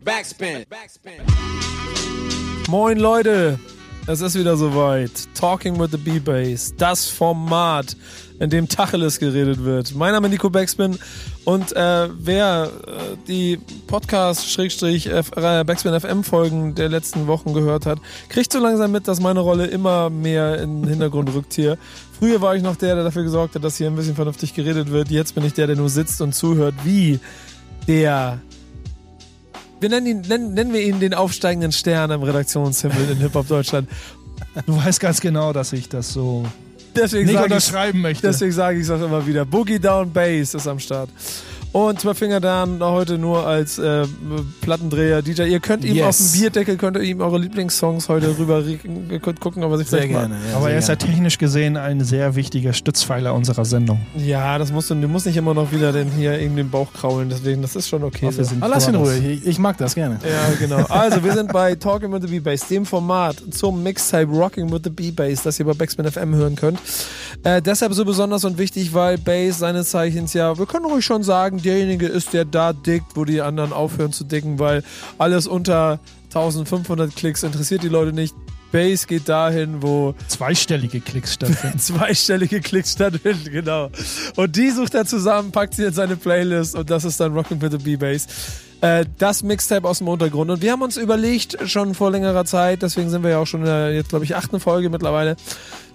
Backspin. Moin Leute, es ist wieder soweit. Talking with the B-Bass, das Format, in dem Tacheles geredet wird. Mein Name ist Nico Backspin und äh, wer äh, die Podcast-Backspin FM Folgen der letzten Wochen gehört hat, kriegt so langsam mit, dass meine Rolle immer mehr in den Hintergrund rückt hier. Früher war ich noch der, der dafür gesorgt hat, dass hier ein bisschen vernünftig geredet wird. Jetzt bin ich der, der nur sitzt und zuhört, wie der wir nennen, ihn, nennen, nennen wir ihn den aufsteigenden Stern am Redaktionshimmel in Hip-Hop Deutschland. Du weißt ganz genau, dass ich das so Deswegen nicht sage ich, unterschreiben möchte. deswegen sage ich es auch immer wieder. Boogie Down Bass ist am Start. Und Zwölf Finger Dan heute nur als äh, Plattendreher, DJ. Ihr könnt ihm Yes. auf dem Bierdeckel, könnt ihr ihm eure Lieblingssongs heute rüber rieken. Ihr könnt gucken, ob er sich Sehr vielleicht mal- gerne. Ja, Aber sehr er ist ja technisch gesehen ein sehr wichtiger Stützpfeiler unserer Sendung. Ja, das musst du, du musst nicht immer noch wieder den hier in den Bauch kraulen. Deswegen, das ist schon okay. Hoffe, wir so. sind Ah, lass ihn ruhig. Ich, ich mag das gerne. Ja, genau. Also, wir sind bei Talking with the B-Bass, dem Format zum Mixtape Rocking with the B-Bass, das ihr bei Backspin FM hören könnt. Äh, deshalb so besonders und wichtig, weil Bass seines Zeichens ja, wir können ruhig schon sagen, derjenige ist, der da dickt, wo die anderen aufhören zu dicken, weil alles unter 1500 Klicks interessiert die Leute nicht. Bass geht dahin, wo Zweistellige Klicks stattfinden. zweistellige Klicks stattfinden, genau. Und die sucht er zusammen, packt sie in seine Playlist und das ist dann Rockin' with the B-Bass. Äh, das Mixtape aus dem Untergrund. Und wir haben uns überlegt, schon vor längerer Zeit, deswegen sind wir ja auch schon in der, jetzt glaube ich, achten Folge mittlerweile,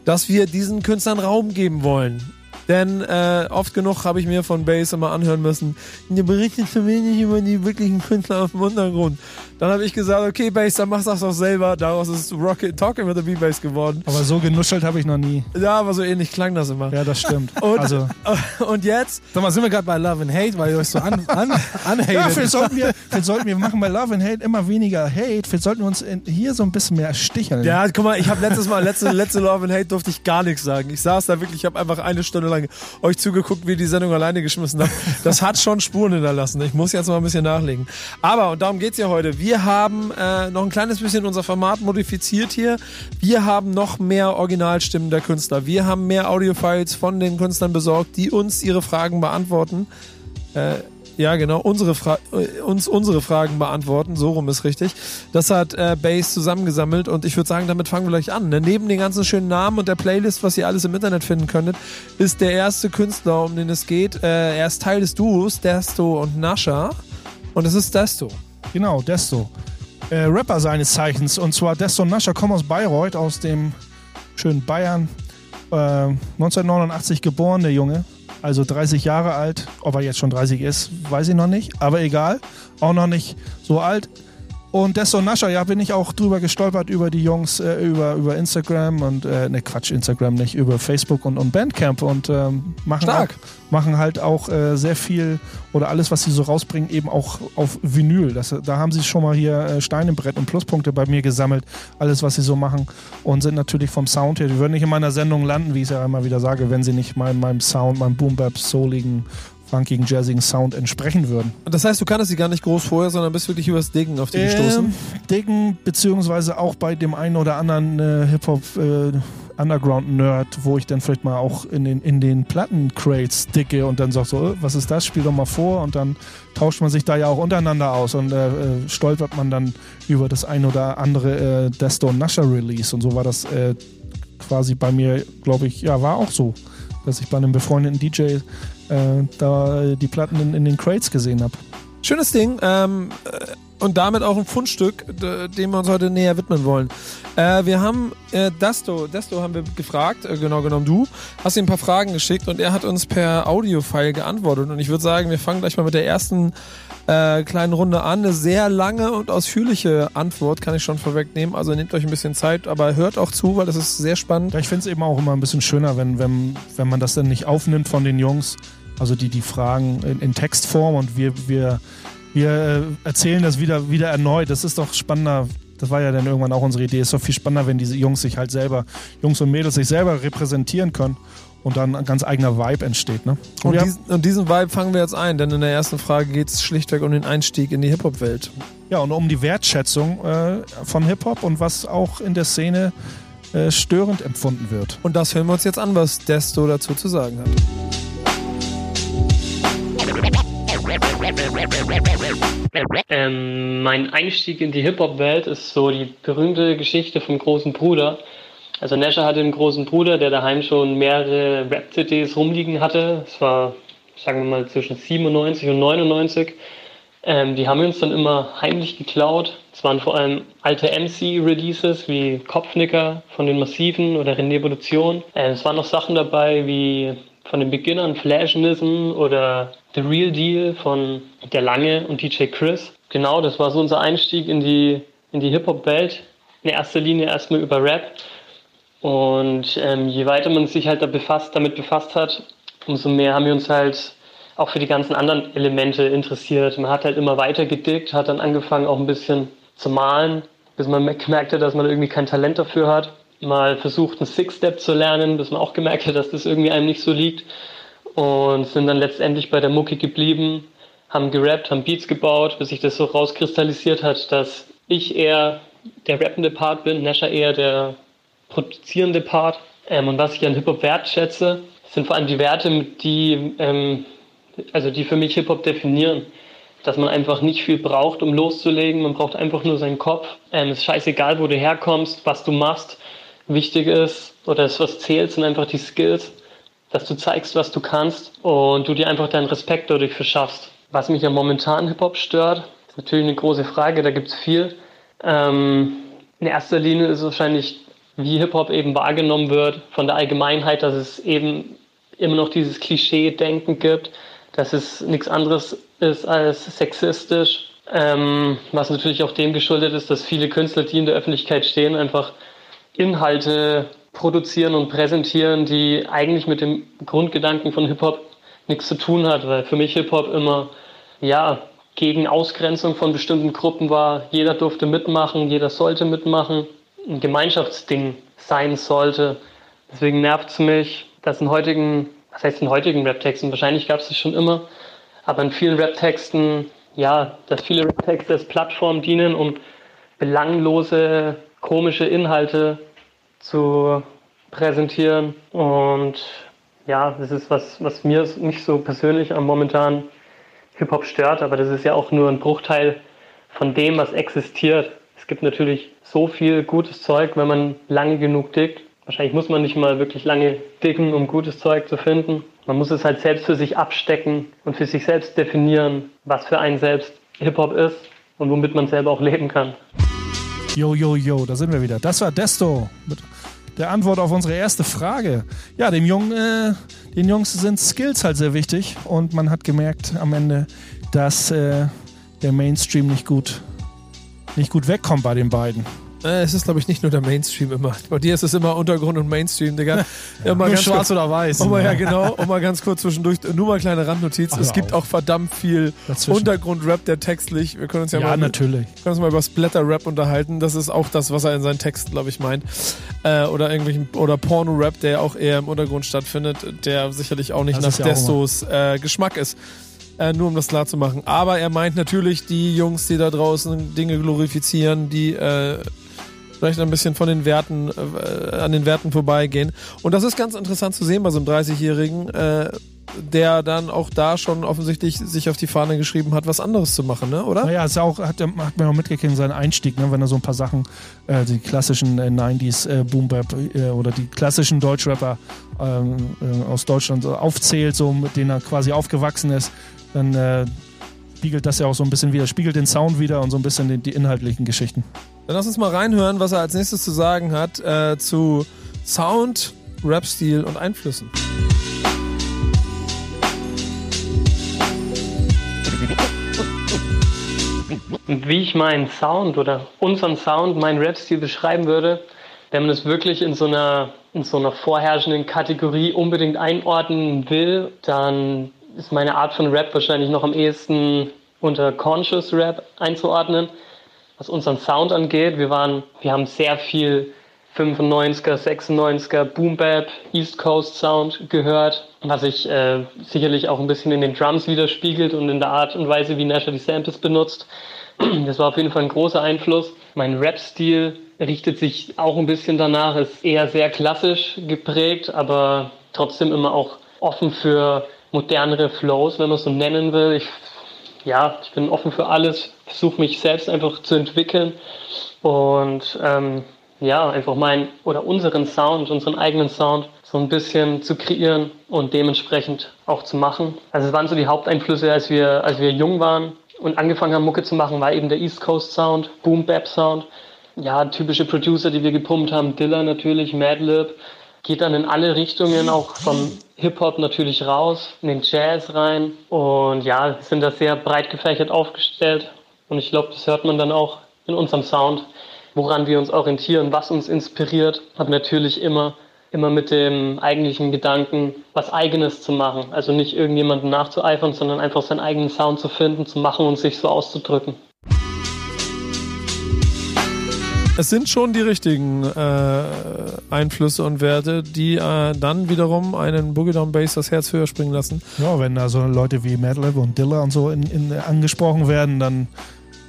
dass wir diesen Künstlern Raum geben wollen. Denn äh, oft genug habe ich mir von Bass immer anhören müssen, ihr berichtet zu wenig über die wirklichen Künstler aus dem Untergrund. Dann habe ich gesagt, okay Bass, dann machst du das doch selber. Daraus ist Rocket Talking with the B-Bass geworden. Aber so genuschelt habe ich noch nie. Ja, aber so ähnlich klang das immer. Ja, das stimmt. Und- also, Und jetzt? Sag mal, sind wir gerade bei Love and Hate, weil ihr euch so an, an, ja, anhatet? vielleicht sollten, wir, vielleicht sollten wir machen bei Love and Hate immer weniger Hate. Vielleicht sollten wir uns in, hier so ein bisschen mehr sticheln. Ja, guck mal, ich habe letztes Mal, letzte, letzte Love and Hate durfte ich gar nichts sagen. Ich saß da wirklich, ich habe einfach eine Stunde lang euch zugeguckt, wie die Sendung alleine geschmissen habt. Das hat schon Spuren hinterlassen. Ich muss jetzt mal ein bisschen nachlegen. Aber, und darum geht's ja heute, wir haben äh, noch ein kleines bisschen unser Format modifiziert hier. Wir haben noch mehr Originalstimmen der Künstler. Wir haben mehr Audiofiles von den Künstlern besorgt, die uns ihre Fragen beantworten. Äh, ja, genau, unsere Fra äh, uns unsere Fragen beantworten, so rum ist richtig. Das hat äh, Base zusammengesammelt und ich würde sagen, damit fangen wir gleich an. Ne? Neben den ganzen schönen Namen und der Playlist, was ihr alles im Internet finden könntet, ist der erste Künstler, um den es geht. Äh, er ist Teil des Duos, Desto und Nasha. Und es ist Desto. Genau, Desto. Äh, Rapper seines Zeichens. Und zwar Desto Nascher kommt aus Bayreuth, aus dem schönen Bayern. Äh, 1989 geboren, der Junge. Also 30 Jahre alt. Ob er jetzt schon 30 ist, weiß ich noch nicht. Aber egal. Auch noch nicht so alt. Und Desto Nascher, ja, bin ich auch drüber gestolpert über die Jungs, äh, über, über Instagram und, äh, ne Quatsch, Instagram nicht, über Facebook und, und Bandcamp und ähm, machen, Stark. Auch, machen halt auch äh, sehr viel oder alles, was sie so rausbringen, eben auch auf Vinyl. Das, da haben sie schon mal hier äh, Stein im Brett und Pluspunkte bei mir gesammelt, alles, was sie so machen und sind natürlich vom Sound her, die würden nicht in meiner Sendung landen, wie ich es ja immer wieder sage, wenn sie nicht meinem, meinem Sound, meinem Boom-Bap, souligen, funkigen, jazzigen Sound entsprechen würden. Und das heißt, du kanntest sie gar nicht groß vorher, sondern bist wirklich übers Diggen auf die gestoßen. Ähm, Dicken, beziehungsweise auch bei dem einen oder anderen äh, Hip-Hop äh, Underground-Nerd, wo ich dann vielleicht mal auch in den, in den Platten-Crates dicke und dann sag so, äh, was ist das, spiel doch mal vor und dann tauscht man sich da ja auch untereinander aus und äh, äh, stolpert man dann über das ein oder andere äh, Desto Nasher Release und so war das quasi bei mir, glaube ich, ja, war auch so, dass ich bei einem befreundeten DJ äh, da äh, die Platten in, in den Crates gesehen habe. Schönes Ding. Ähm, äh, und damit auch ein Fundstück, dem wir uns heute näher widmen wollen. Äh, wir haben äh, Desto, Desto haben wir gefragt, äh, genau genommen du, hast ihm ein paar Fragen geschickt und er hat uns per Audio-File geantwortet. Und ich würde sagen, wir fangen gleich mal mit der ersten äh, kleinen Runde an. Eine sehr lange und ausführliche Antwort kann ich schon vorwegnehmen. Also nehmt euch ein bisschen Zeit, aber hört auch zu, weil das ist sehr spannend. Ja, ich finde es eben auch immer ein bisschen schöner, wenn, wenn, wenn man das dann nicht aufnimmt von den Jungs, also die die Fragen in, in Textform und wir, wir, wir äh, erzählen das wieder, wieder erneut. Das ist doch spannender. Das war ja dann irgendwann auch unsere Idee. Es ist doch viel spannender, wenn diese Jungs sich halt selber, Jungs und Mädels sich selber repräsentieren können und dann ein ganz eigener Vibe entsteht. Ne? Und Und, diesen, und diesen Vibe fangen wir jetzt ein, denn in der ersten Frage geht es schlichtweg um den Einstieg in die Hip-Hop-Welt. Ja, und um die Wertschätzung äh, von Hip-Hop und was auch in der Szene äh, störend empfunden wird. Und das hören wir uns jetzt an, was Desto dazu zu sagen hat. Ähm, mein Einstieg in die Hip-Hop-Welt ist so die berühmte Geschichte vom großen Bruder. Also Nasher hatte einen großen Bruder, der daheim schon mehrere Rap-CDs rumliegen hatte. Es war, sagen wir mal, zwischen 97 und 99. Ähm, die haben wir uns dann immer heimlich geklaut. Es waren vor allem alte MC-Releases wie Kopfnicker von den Massiven oder Renevolution. Ähm, es waren noch Sachen dabei wie von den Beginnern Flashism oder The Real Deal von Der Lange und DJ Chris. Genau, das war so unser Einstieg in die, in die Hip-Hop-Welt. In erster Linie erstmal über Rap. Und ähm, je weiter man sich halt da befasst, damit befasst hat, umso mehr haben wir uns halt auch für die ganzen anderen Elemente interessiert. Man hat halt immer weiter gedickt, hat dann angefangen auch ein bisschen zu malen, bis man gemerkt hat, dass man irgendwie kein Talent dafür hat. Mal versucht, einen Six-Step zu lernen, bis man auch gemerkt hat, dass das irgendwie einem nicht so liegt. Und sind dann letztendlich bei der Mucke geblieben, haben gerappt, haben Beats gebaut, bis sich das so rauskristallisiert hat, dass ich eher der rappende Part bin, Nasher eher der produzierende Part. Ähm, und was ich an Hip-Hop wertschätze, sind vor allem die Werte, die, ähm, also die für mich Hip-Hop definieren. Dass man einfach nicht viel braucht, um loszulegen. Man braucht einfach nur seinen Kopf. Ähm, es ist scheißegal, wo du herkommst, was du machst. Wichtig ist, oder das, was zählt, sind einfach die Skills. Dass du zeigst, was du kannst und du dir einfach deinen Respekt dadurch verschaffst. Was mich ja momentan Hip-Hop stört, ist natürlich eine große Frage, da gibt es viel. Ähm, in erster Linie ist wahrscheinlich wie Hip-Hop eben wahrgenommen wird von der Allgemeinheit, dass es eben immer noch dieses Klischee-Denken gibt, dass es nichts anderes ist als sexistisch, ähm, was natürlich auch dem geschuldet ist, dass viele Künstler, die in der Öffentlichkeit stehen, einfach Inhalte produzieren und präsentieren, die eigentlich mit dem Grundgedanken von Hip-Hop nichts zu tun hat, weil für mich Hip-Hop immer, ja, gegen Ausgrenzung von bestimmten Gruppen war. Jeder durfte mitmachen, jeder sollte mitmachen ein Gemeinschaftsding sein sollte. Deswegen nervt es mich, dass in heutigen, was heißt in heutigen Rap-Texten, wahrscheinlich gab es es schon immer, aber in vielen Rap-Texten, ja, dass viele Rap-Texte als Plattform dienen, um belanglose, komische Inhalte zu präsentieren. Und ja, das ist was, was mir nicht so persönlich am momentan Hip-Hop stört, aber das ist ja auch nur ein Bruchteil von dem, was existiert. Es gibt natürlich so viel gutes Zeug, wenn man lange genug dickt. Wahrscheinlich muss man nicht mal wirklich lange dicken, um gutes Zeug zu finden. Man muss es halt selbst für sich abstecken und für sich selbst definieren, was für einen selbst Hip-Hop ist und womit man selber auch leben kann. Jo, jo, jo, da sind wir wieder. Das war Desto mit der Antwort auf unsere erste Frage. Ja, dem Jungen, äh, den Jungs sind Skills halt sehr wichtig und man hat gemerkt am Ende, dass äh, der Mainstream nicht gut nicht gut wegkommt bei den beiden. Äh, es ist, glaube ich, nicht nur der Mainstream immer. Bei dir ist es immer Untergrund und Mainstream, Digga. Ja, nur schwarz kurz, oder weiß. Um mal, ja, genau. Um mal ganz kurz zwischendurch, nur mal eine kleine Randnotiz. Ach, es gibt auch verdammt viel Untergrund-Rap, der textlich, wir können uns ja, ja mal, natürlich. können uns mal über Splatter-Rap unterhalten. Das ist auch das, was er in seinen Texten, glaube ich, meint. Äh, oder irgendwelchen, oder Porno-Rap, der auch eher im Untergrund stattfindet, der sicherlich auch nicht das nach Destos äh, Geschmack ist. Äh, nur um das klar zu machen. Aber er meint natürlich die Jungs, die da draußen Dinge glorifizieren, die äh, vielleicht ein bisschen von den Werten, äh, an den Werten vorbeigehen. Und das ist ganz interessant zu sehen bei so einem 30-Jährigen, äh, der dann auch da schon offensichtlich sich auf die Fahne geschrieben hat, was anderes zu machen, ne? oder? Naja, ist auch, hat, hat man auch mitgekriegt, seinen Einstieg, ne? wenn er so ein paar Sachen, äh, die klassischen äh, 90s äh, Boom Bap äh, oder die klassischen Deutschrapper ähm, äh, aus Deutschland aufzählt, so mit denen er quasi aufgewachsen ist dann äh, spiegelt das ja auch so ein bisschen wieder, spiegelt den Sound wieder und so ein bisschen die, die inhaltlichen Geschichten. Dann lass uns mal reinhören, was er als nächstes zu sagen hat äh, zu Sound, Rap-Stil und Einflüssen. Wie ich meinen Sound oder unseren Sound, meinen Rap-Stil beschreiben würde, wenn man es wirklich in so einer in so einer vorherrschenden Kategorie unbedingt einordnen will, dann ist meine Art von Rap wahrscheinlich noch am ehesten unter Conscious Rap einzuordnen. Was unseren Sound angeht, wir waren, wir haben sehr viel 95er, 96er Boom Bap, East Coast Sound gehört, was sich äh, sicherlich auch ein bisschen in den Drums widerspiegelt und in der Art und Weise, wie Nasher die Samples benutzt. Das war auf jeden Fall ein großer Einfluss. Mein Rap-Stil richtet sich auch ein bisschen danach, ist eher sehr klassisch geprägt, aber trotzdem immer auch offen für modernere Flows, wenn man es so nennen will. Ich ja, ich bin offen für alles, versuche mich selbst einfach zu entwickeln und ähm, ja, einfach meinen oder unseren Sound, unseren eigenen Sound so ein bisschen zu kreieren und dementsprechend auch zu machen. Also es waren so die Haupteinflüsse, als wir, als wir jung waren und angefangen haben, Mucke zu machen, war eben der East Coast Sound, Boom Bap Sound. Ja, typische Producer, die wir gepumpt haben, Dilla natürlich, Madlib, geht dann in alle Richtungen, auch vom Hip-Hop natürlich raus, in den Jazz rein und ja, sind da sehr breit gefächert aufgestellt und ich glaube, das hört man dann auch in unserem Sound, woran wir uns orientieren, was uns inspiriert, aber natürlich immer immer mit dem eigentlichen Gedanken, was eigenes zu machen. Also nicht irgendjemanden nachzueifern, sondern einfach seinen eigenen Sound zu finden, zu machen und sich so auszudrücken. Es sind schon die richtigen äh, Einflüsse und Werte, die äh, dann wiederum einen Boogie Down Bass das Herz höher springen lassen. Ja, wenn da so Leute wie Madlib und Dilla und so in, in, angesprochen werden, dann,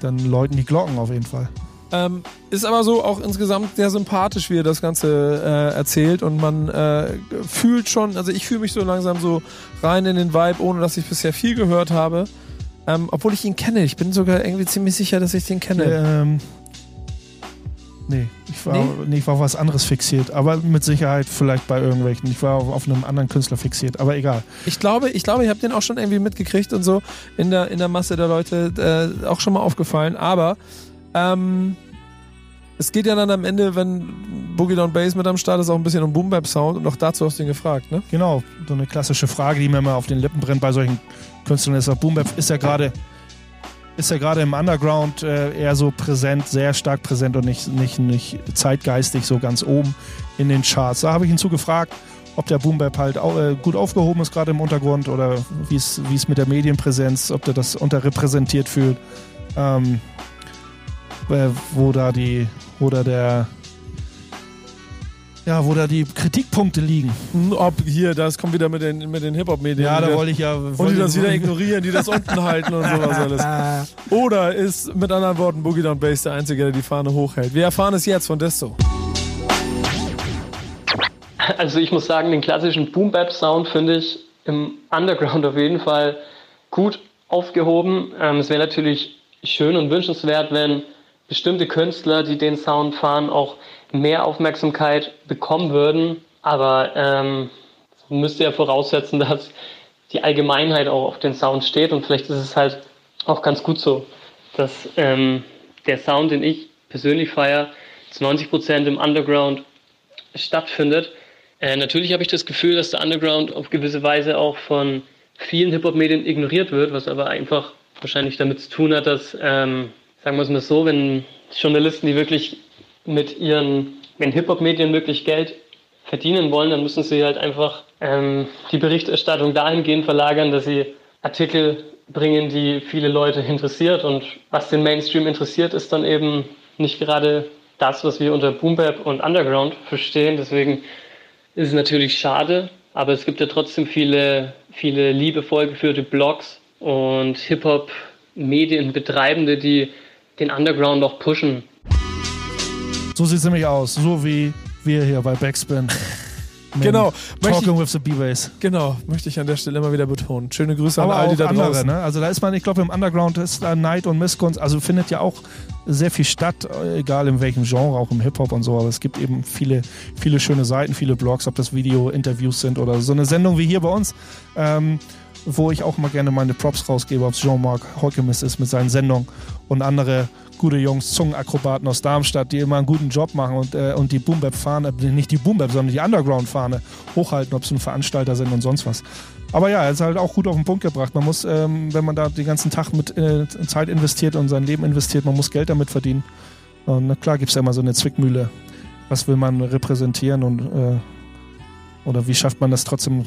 dann läuten die Glocken auf jeden Fall. Ähm, ist aber so auch insgesamt sehr sympathisch, wie er das Ganze äh, erzählt und man äh, fühlt schon, also ich fühle mich so langsam so rein in den Vibe, ohne dass ich bisher viel gehört habe. Ähm, obwohl ich ihn kenne. Ich bin sogar irgendwie ziemlich sicher, dass ich den kenne. Ähm, nee, ich war, nee? nee? ich war auf was anderes fixiert, aber mit Sicherheit vielleicht bei irgendwelchen. Ich war auf, auf einem anderen Künstler fixiert, aber egal. Ich glaube, ich glaube, ich habe den auch schon irgendwie mitgekriegt und so in der, in der Masse der Leute äh, auch schon mal aufgefallen, aber ähm, es geht ja dann am Ende, wenn Boogie Down Bass mit am Start ist, auch ein bisschen um Boom Bap Sound und auch dazu hast du ihn gefragt, ne? Genau, so eine klassische Frage, die mir immer auf den Lippen brennt bei solchen Künstlern ist. Boom Bap ist ja gerade ist ja gerade im Underground äh, eher so präsent, sehr stark präsent und nicht, nicht, nicht zeitgeistig so ganz oben in den Charts. Da habe ich ihn zugefragt, ob der Boom Bap halt äh, gut aufgehoben ist gerade im Untergrund oder wie es mit der Medienpräsenz, ob der das unterrepräsentiert fühlt. Ähm, äh, wo da die, wo da der ja, wo da die Kritikpunkte liegen. Hm, ob hier, das kommt wieder mit den, mit den Hip-Hop-Medien. Ja, da wollte ich ja. Und die das wieder ignorieren, die das unten halten und sowas alles. Oder ist mit anderen Worten Boogie Down Bass der Einzige, der die Fahne hochhält? Wir erfahren es jetzt von Desto. Also ich muss sagen, den klassischen Boom-Bap-Sound finde ich im Underground auf jeden Fall gut aufgehoben. Ähm, es wäre natürlich schön und wünschenswert, wenn bestimmte Künstler, die den Sound fahren, auch mehr Aufmerksamkeit bekommen würden. Aber ähm, müsste ja voraussetzen, dass die Allgemeinheit auch auf den Sound steht. Und vielleicht ist es halt auch ganz gut so, dass ähm, der Sound, den ich persönlich feiere, zu 90 Prozent im Underground stattfindet. Äh, natürlich habe ich das Gefühl, dass der Underground auf gewisse Weise auch von vielen Hip-Hop-Medien ignoriert wird, was aber einfach wahrscheinlich damit zu tun hat, dass ähm, sagen wir es mal so, wenn Journalisten, die wirklich mit ihren, wenn Hip-Hop-Medien wirklich Geld verdienen wollen, dann müssen sie halt einfach ähm, die Berichterstattung dahingehend verlagern, dass sie Artikel bringen, die viele Leute interessiert. Und was den Mainstream interessiert, ist dann eben nicht gerade das, was wir unter Boom Bap und Underground verstehen. Deswegen ist es natürlich schade, aber es gibt ja trotzdem viele, viele liebevoll geführte Blogs und Hip-Hop-Medienbetreibende, die den Underground noch pushen. So sieht es nämlich aus, so wie wir hier bei Backspin. Genau. Talking ich, with the B-Bass. Genau, möchte ich an der Stelle immer wieder betonen. Schöne Grüße Aber an all die da andere, draußen. Ne? Also da ist man, ich glaube, im Underground ist da Neid und Missgunst, also findet ja auch sehr viel statt, egal in welchem Genre, auch im Hip-Hop und so. Aber es gibt eben viele, viele schöne Seiten, viele Blogs, ob das Video-Interviews sind oder so eine Sendung wie hier bei uns. Ähm, wo ich auch mal gerne meine Props rausgebe, ob es Jean-Marc Heukemis ist mit seinen Sendungen und andere gute Jungs, Zungenakrobaten aus Darmstadt, die immer einen guten Job machen und, äh, und die Boombap-Fahne, nicht die Boombap, sondern die Underground-Fahne hochhalten, ob es ein Veranstalter sind und sonst was. Aber ja, er ist halt auch gut auf den Punkt gebracht. Man muss, ähm, wenn man da den ganzen Tag mit äh, Zeit investiert und sein Leben investiert, man muss Geld damit verdienen. Und na klar gibt es ja immer so eine Zwickmühle. Was will man repräsentieren und äh, oder wie schafft man das trotzdem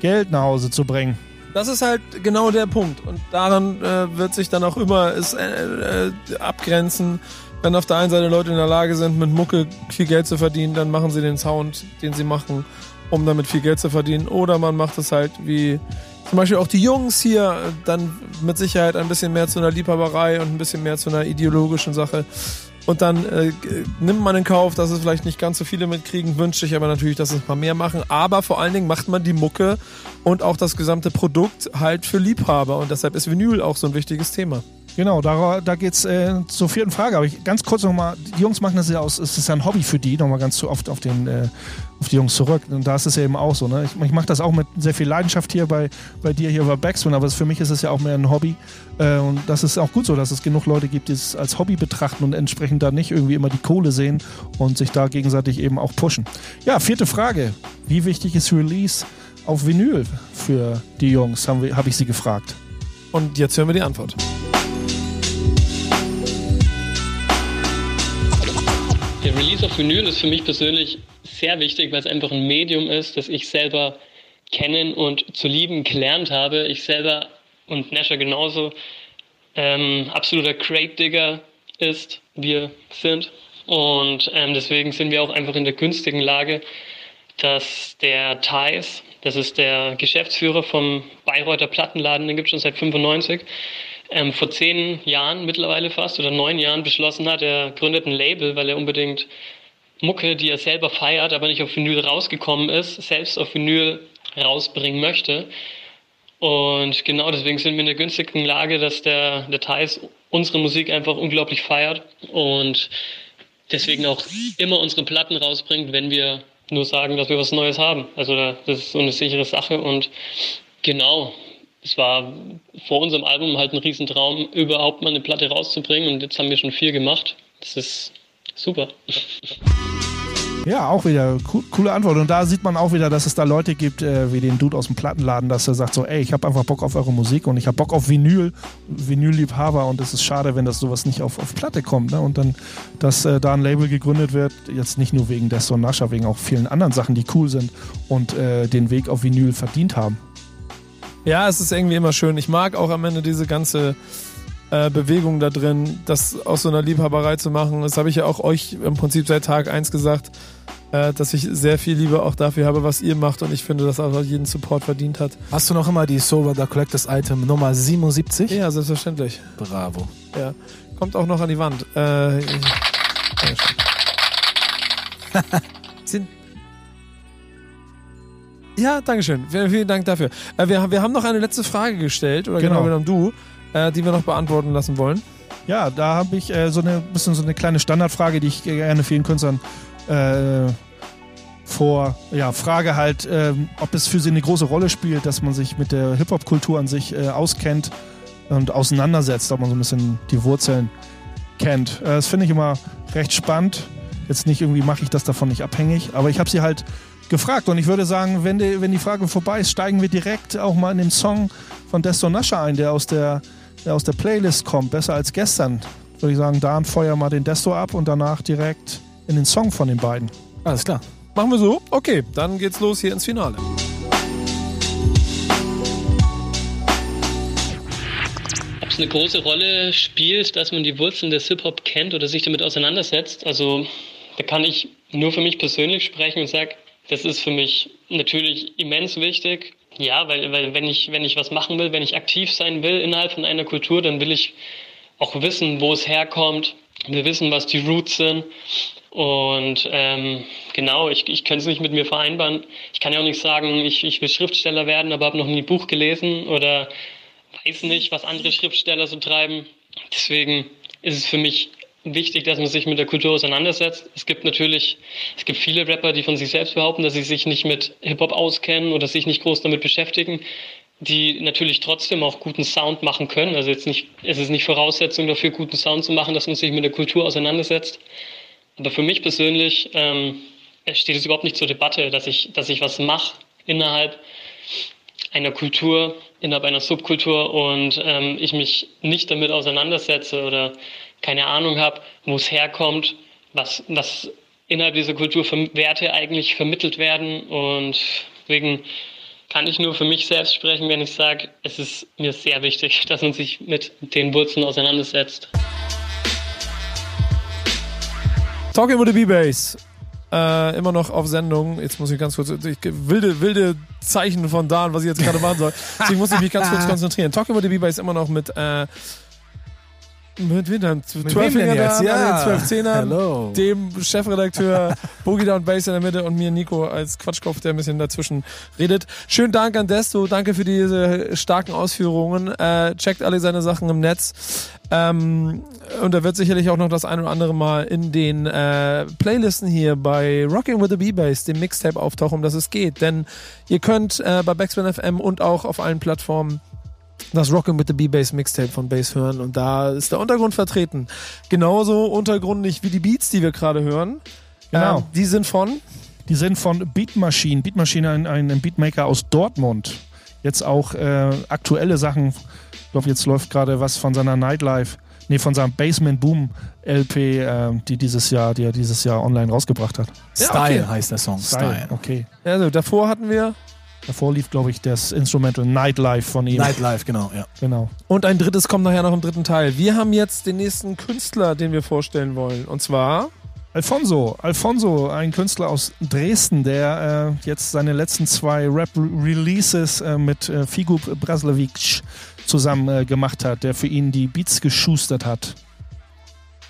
Geld nach Hause zu bringen? Das ist halt genau der Punkt. Und daran äh, wird sich dann auch immer es, äh, äh, abgrenzen. Wenn auf der einen Seite Leute in der Lage sind, mit Mucke viel Geld zu verdienen, dann machen sie den Sound, den sie machen, um damit viel Geld zu verdienen. Oder man macht es halt wie zum Beispiel auch die Jungs hier, dann mit Sicherheit ein bisschen mehr zu einer Liebhaberei und ein bisschen mehr zu einer ideologischen Sache. Und dann äh, nimmt man in Kauf, dass es vielleicht nicht ganz so viele mitkriegen, wünscht sich aber natürlich, dass es ein paar mehr machen. Aber vor allen Dingen macht man die Mucke und auch das gesamte Produkt halt für Liebhaber. Und deshalb ist Vinyl auch so ein wichtiges Thema. Genau, da, da geht's äh, zur vierten Frage. Aber ich ganz kurz nochmal, die Jungs machen das ja aus, es ist ja ein Hobby für die, nochmal ganz zu oft auf, den, äh, auf die Jungs zurück. Und da ist es ja eben auch so. Ne? Ich, ich mache das auch mit sehr viel Leidenschaft hier bei, bei dir hier bei Backspin, aber für mich ist es ja auch mehr ein Hobby. Äh, und das ist auch gut so, dass es genug Leute gibt, die es als Hobby betrachten und entsprechend da nicht irgendwie immer die Kohle sehen und sich da gegenseitig eben auch pushen. Ja, vierte Frage. Wie wichtig ist Release auf Vinyl für die Jungs, habe hab ich sie gefragt. Und jetzt hören wir die Antwort. Der Release auf Vinyl ist für mich persönlich sehr wichtig, weil es einfach ein Medium ist, das ich selber kennen und zu lieben gelernt habe. Ich selber und Nasher genauso ähm, absoluter Crate-Digger ist, wir sind. Und ähm, deswegen sind wir auch einfach in der günstigen Lage, dass der Thais, das ist der Geschäftsführer vom Bayreuther Plattenladen, den gibt es schon seit 95, ähm, vor zehn Jahren mittlerweile fast oder neun Jahren beschlossen hat, er gründet ein Label, weil er unbedingt Mucke, die er selber feiert, aber nicht auf Vinyl rausgekommen ist, selbst auf Vinyl rausbringen möchte. Und genau deswegen sind wir in der günstigen Lage, dass der, der Thais unsere Musik einfach unglaublich feiert und deswegen auch immer unsere Platten rausbringt, wenn wir nur sagen, dass wir was Neues haben. Also das ist so eine sichere Sache und genau, es war vor unserem Album halt ein Riesentraum, überhaupt mal eine Platte rauszubringen und jetzt haben wir schon vier gemacht. Das ist super. Ja, auch wieder co coole Antwort. Und da sieht man auch wieder, dass es da Leute gibt, äh, wie den Dude aus dem Plattenladen, dass er sagt so, ey, ich habe einfach Bock auf eure Musik und ich habe Bock auf Vinyl, Vinyl-Liebhaber und es ist schade, wenn das sowas nicht auf, auf Platte kommt. Ne? Und dann, dass äh, da ein Label gegründet wird, jetzt nicht nur wegen Desto Nascher, wegen auch vielen anderen Sachen, die cool sind und äh, den Weg auf Vinyl verdient haben. Ja, es ist irgendwie immer schön. Ich mag auch am Ende diese ganze äh, Bewegung da drin, das aus so einer Liebhaberei zu machen. Das habe ich ja auch euch im Prinzip seit Tag 1 gesagt, äh, dass ich sehr viel Liebe auch dafür habe, was ihr macht und ich finde, dass auch jeden Support verdient hat. Hast du noch immer die Sober the Collectors Item Nummer 77? Ja, selbstverständlich. Bravo. Ja. Kommt auch noch an die Wand. Äh, Sind ja, Dankeschön. Vielen, vielen Dank dafür. Äh, wir, wir haben noch eine letzte Frage gestellt, oder genau, genau du, äh, die wir noch beantworten lassen wollen. Ja, da habe ich äh, so eine bisschen so eine kleine Standardfrage, die ich gerne vielen Künstlern äh, vor, ja, Frage halt, ähm, ob es für sie eine große Rolle spielt, dass man sich mit der Hip-Hop-Kultur an sich äh, auskennt und auseinandersetzt, ob man so ein bisschen die Wurzeln kennt. Äh, das finde ich immer recht spannend. Jetzt nicht irgendwie mache ich das davon nicht abhängig, aber ich habe sie halt gefragt. Und ich würde sagen, wenn die, wenn die Frage vorbei ist, steigen wir direkt auch mal in den Song von Desto Nascher ein, der aus der, der aus der Playlist kommt. Besser als gestern. Würde ich sagen, da feuer mal den Desto ab und danach direkt in den Song von den beiden. Alles klar. Machen wir so? Okay, dann geht's los hier ins Finale. Ob es eine große Rolle spielt, dass man die Wurzeln des Hip-Hop kennt oder sich damit auseinandersetzt, also da kann ich nur für mich persönlich sprechen und sage, das ist für mich natürlich immens wichtig. Ja, weil, weil wenn, ich, wenn ich was machen will, wenn ich aktiv sein will innerhalb von einer Kultur, dann will ich auch wissen, wo es herkommt. Wir wissen, was die Roots sind. Und ähm, genau, ich, ich kann es nicht mit mir vereinbaren. Ich kann ja auch nicht sagen, ich, ich will Schriftsteller werden, aber habe noch nie ein Buch gelesen oder weiß nicht, was andere Schriftsteller so treiben. Deswegen ist es für mich wichtig, dass man sich mit der Kultur auseinandersetzt. Es gibt natürlich, es gibt viele Rapper, die von sich selbst behaupten, dass sie sich nicht mit Hip-Hop auskennen oder sich nicht groß damit beschäftigen, die natürlich trotzdem auch guten Sound machen können. Also jetzt nicht, es ist nicht Voraussetzung dafür, guten Sound zu machen, dass man sich mit der Kultur auseinandersetzt. Aber für mich persönlich ähm, steht es überhaupt nicht zur Debatte, dass ich, dass ich was mache innerhalb einer Kultur, innerhalb einer Subkultur und ähm, ich mich nicht damit auseinandersetze oder keine Ahnung habe, wo es herkommt, was, was innerhalb dieser Kultur für Werte eigentlich vermittelt werden. Und deswegen kann ich nur für mich selbst sprechen, wenn ich sage, es ist mir sehr wichtig, dass man sich mit den Wurzeln auseinandersetzt. Talking with the B-Bass. Äh, immer noch auf Sendung. Jetzt muss ich ganz kurz, ich, wilde, wilde Zeichen von Dan, was ich jetzt gerade machen soll. Deswegen muss ich mich ganz kurz konzentrieren. Talking with the B-Bass immer noch mit äh, Mit wem dann? Mit Zwölf wem denn Finger jetzt? da, Ja. an den zwölf Zehnern, Hello. dem Chefredakteur Boogie Down Bass in der Mitte und mir Nico als Quatschkopf, der ein bisschen dazwischen redet. Schönen Dank an Desto, danke für diese starken Ausführungen. Äh, checkt alle seine Sachen im Netz. Ähm, und da wird sicherlich auch noch das ein oder andere Mal in den äh, Playlisten hier bei Rocking with the B-Bass, dem Mixtape auftauchen, um das es geht. Denn ihr könnt äh, bei Backspin FM und auch auf allen Plattformen das Rockin' with the B-Bass Mixtape von Bass hören und da ist der Untergrund vertreten. Genauso untergrundig wie die Beats, die wir gerade hören. Genau. Ähm, die sind von Die sind von Beat Machine. Beat Machine, ein, ein Beatmaker aus Dortmund. Jetzt auch äh, aktuelle Sachen. Ich glaube, jetzt läuft gerade was von seiner Nightlife, nee, von seinem Basement Boom LP, äh, die dieses Jahr, die er dieses Jahr online rausgebracht hat. Ja, Style okay. heißt der Song. Style. Okay. Also davor hatten wir Davor lief, glaube ich, das Instrumental Nightlife von ihm. Nightlife, genau, ja. Genau. und ein drittes kommt nachher noch im dritten Teil. Wir haben jetzt den nächsten Künstler, den wir vorstellen wollen. Und zwar Alfonso, Alfonso, ein Künstler aus Dresden, der äh, jetzt seine letzten zwei Rap-Releases äh, mit äh, Figu Braslevic zusammen äh, gemacht hat, der für ihn die Beats geschustert hat.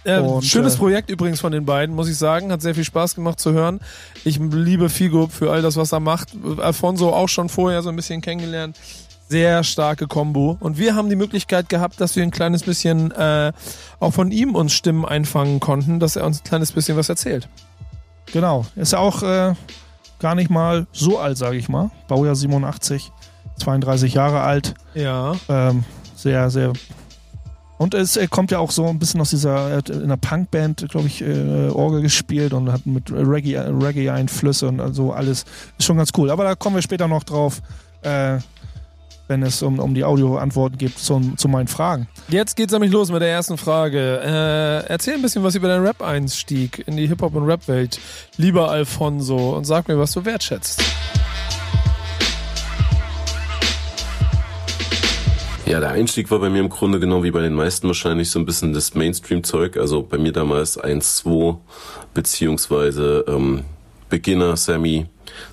Äh, Und, schönes äh, Projekt übrigens von den beiden, muss ich sagen. Hat sehr viel Spaß gemacht zu hören. Ich liebe Figo für all das, was er macht. Alfonso auch schon vorher so ein bisschen kennengelernt. Sehr starke Combo. Und wir haben die Möglichkeit gehabt, dass wir ein kleines bisschen äh, auch von ihm uns Stimmen einfangen konnten, dass er uns ein kleines bisschen was erzählt. Genau. Ist ja auch äh, gar nicht mal so alt, sage ich mal. Baujahr 87, 32 Jahre alt. Ja. Ähm, sehr, sehr. Und es er kommt ja auch so ein bisschen aus dieser, er hat in einer Punkband, glaube ich, äh, Orgel gespielt und hat mit Reggae- Reggae-Einflüsse und also alles. Ist schon ganz cool. Aber da kommen wir später noch drauf, äh, wenn es um, um die Audioantworten geht zu, zu meinen Fragen. Jetzt geht's nämlich los mit der ersten Frage. Äh, erzähl ein bisschen was über deinen Rap-Einstieg in die Hip-Hop- und Rap-Welt, lieber Alfonso, und sag mir, was du wertschätzt. Ja, der Einstieg war bei mir im Grunde genommen wie bei den meisten wahrscheinlich so ein bisschen das Mainstream-Zeug. Also bei mir damals 1-2, beziehungsweise ähm, Beginner, Sammy,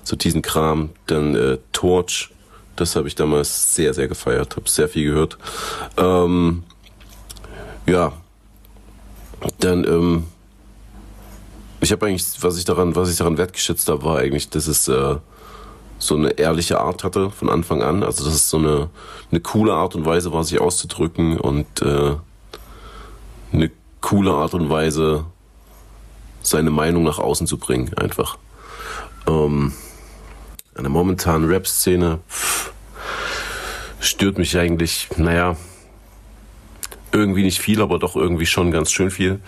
so diesen Kram. Dann äh, Torch, das habe ich damals sehr, sehr gefeiert, habe sehr viel gehört. Ähm, ja, dann, ähm, ich habe eigentlich, was ich daran, was ich daran wertgeschätzt habe, war eigentlich, dass es äh, so eine ehrliche Art hatte von Anfang an. Also dass es so eine, eine coole Art und Weise war, sich auszudrücken und äh, eine coole Art und Weise, seine Meinung nach außen zu bringen, einfach. Ähm, an der momentanen Rap-Szene stört mich eigentlich, naja, irgendwie nicht viel, aber doch irgendwie schon ganz schön viel.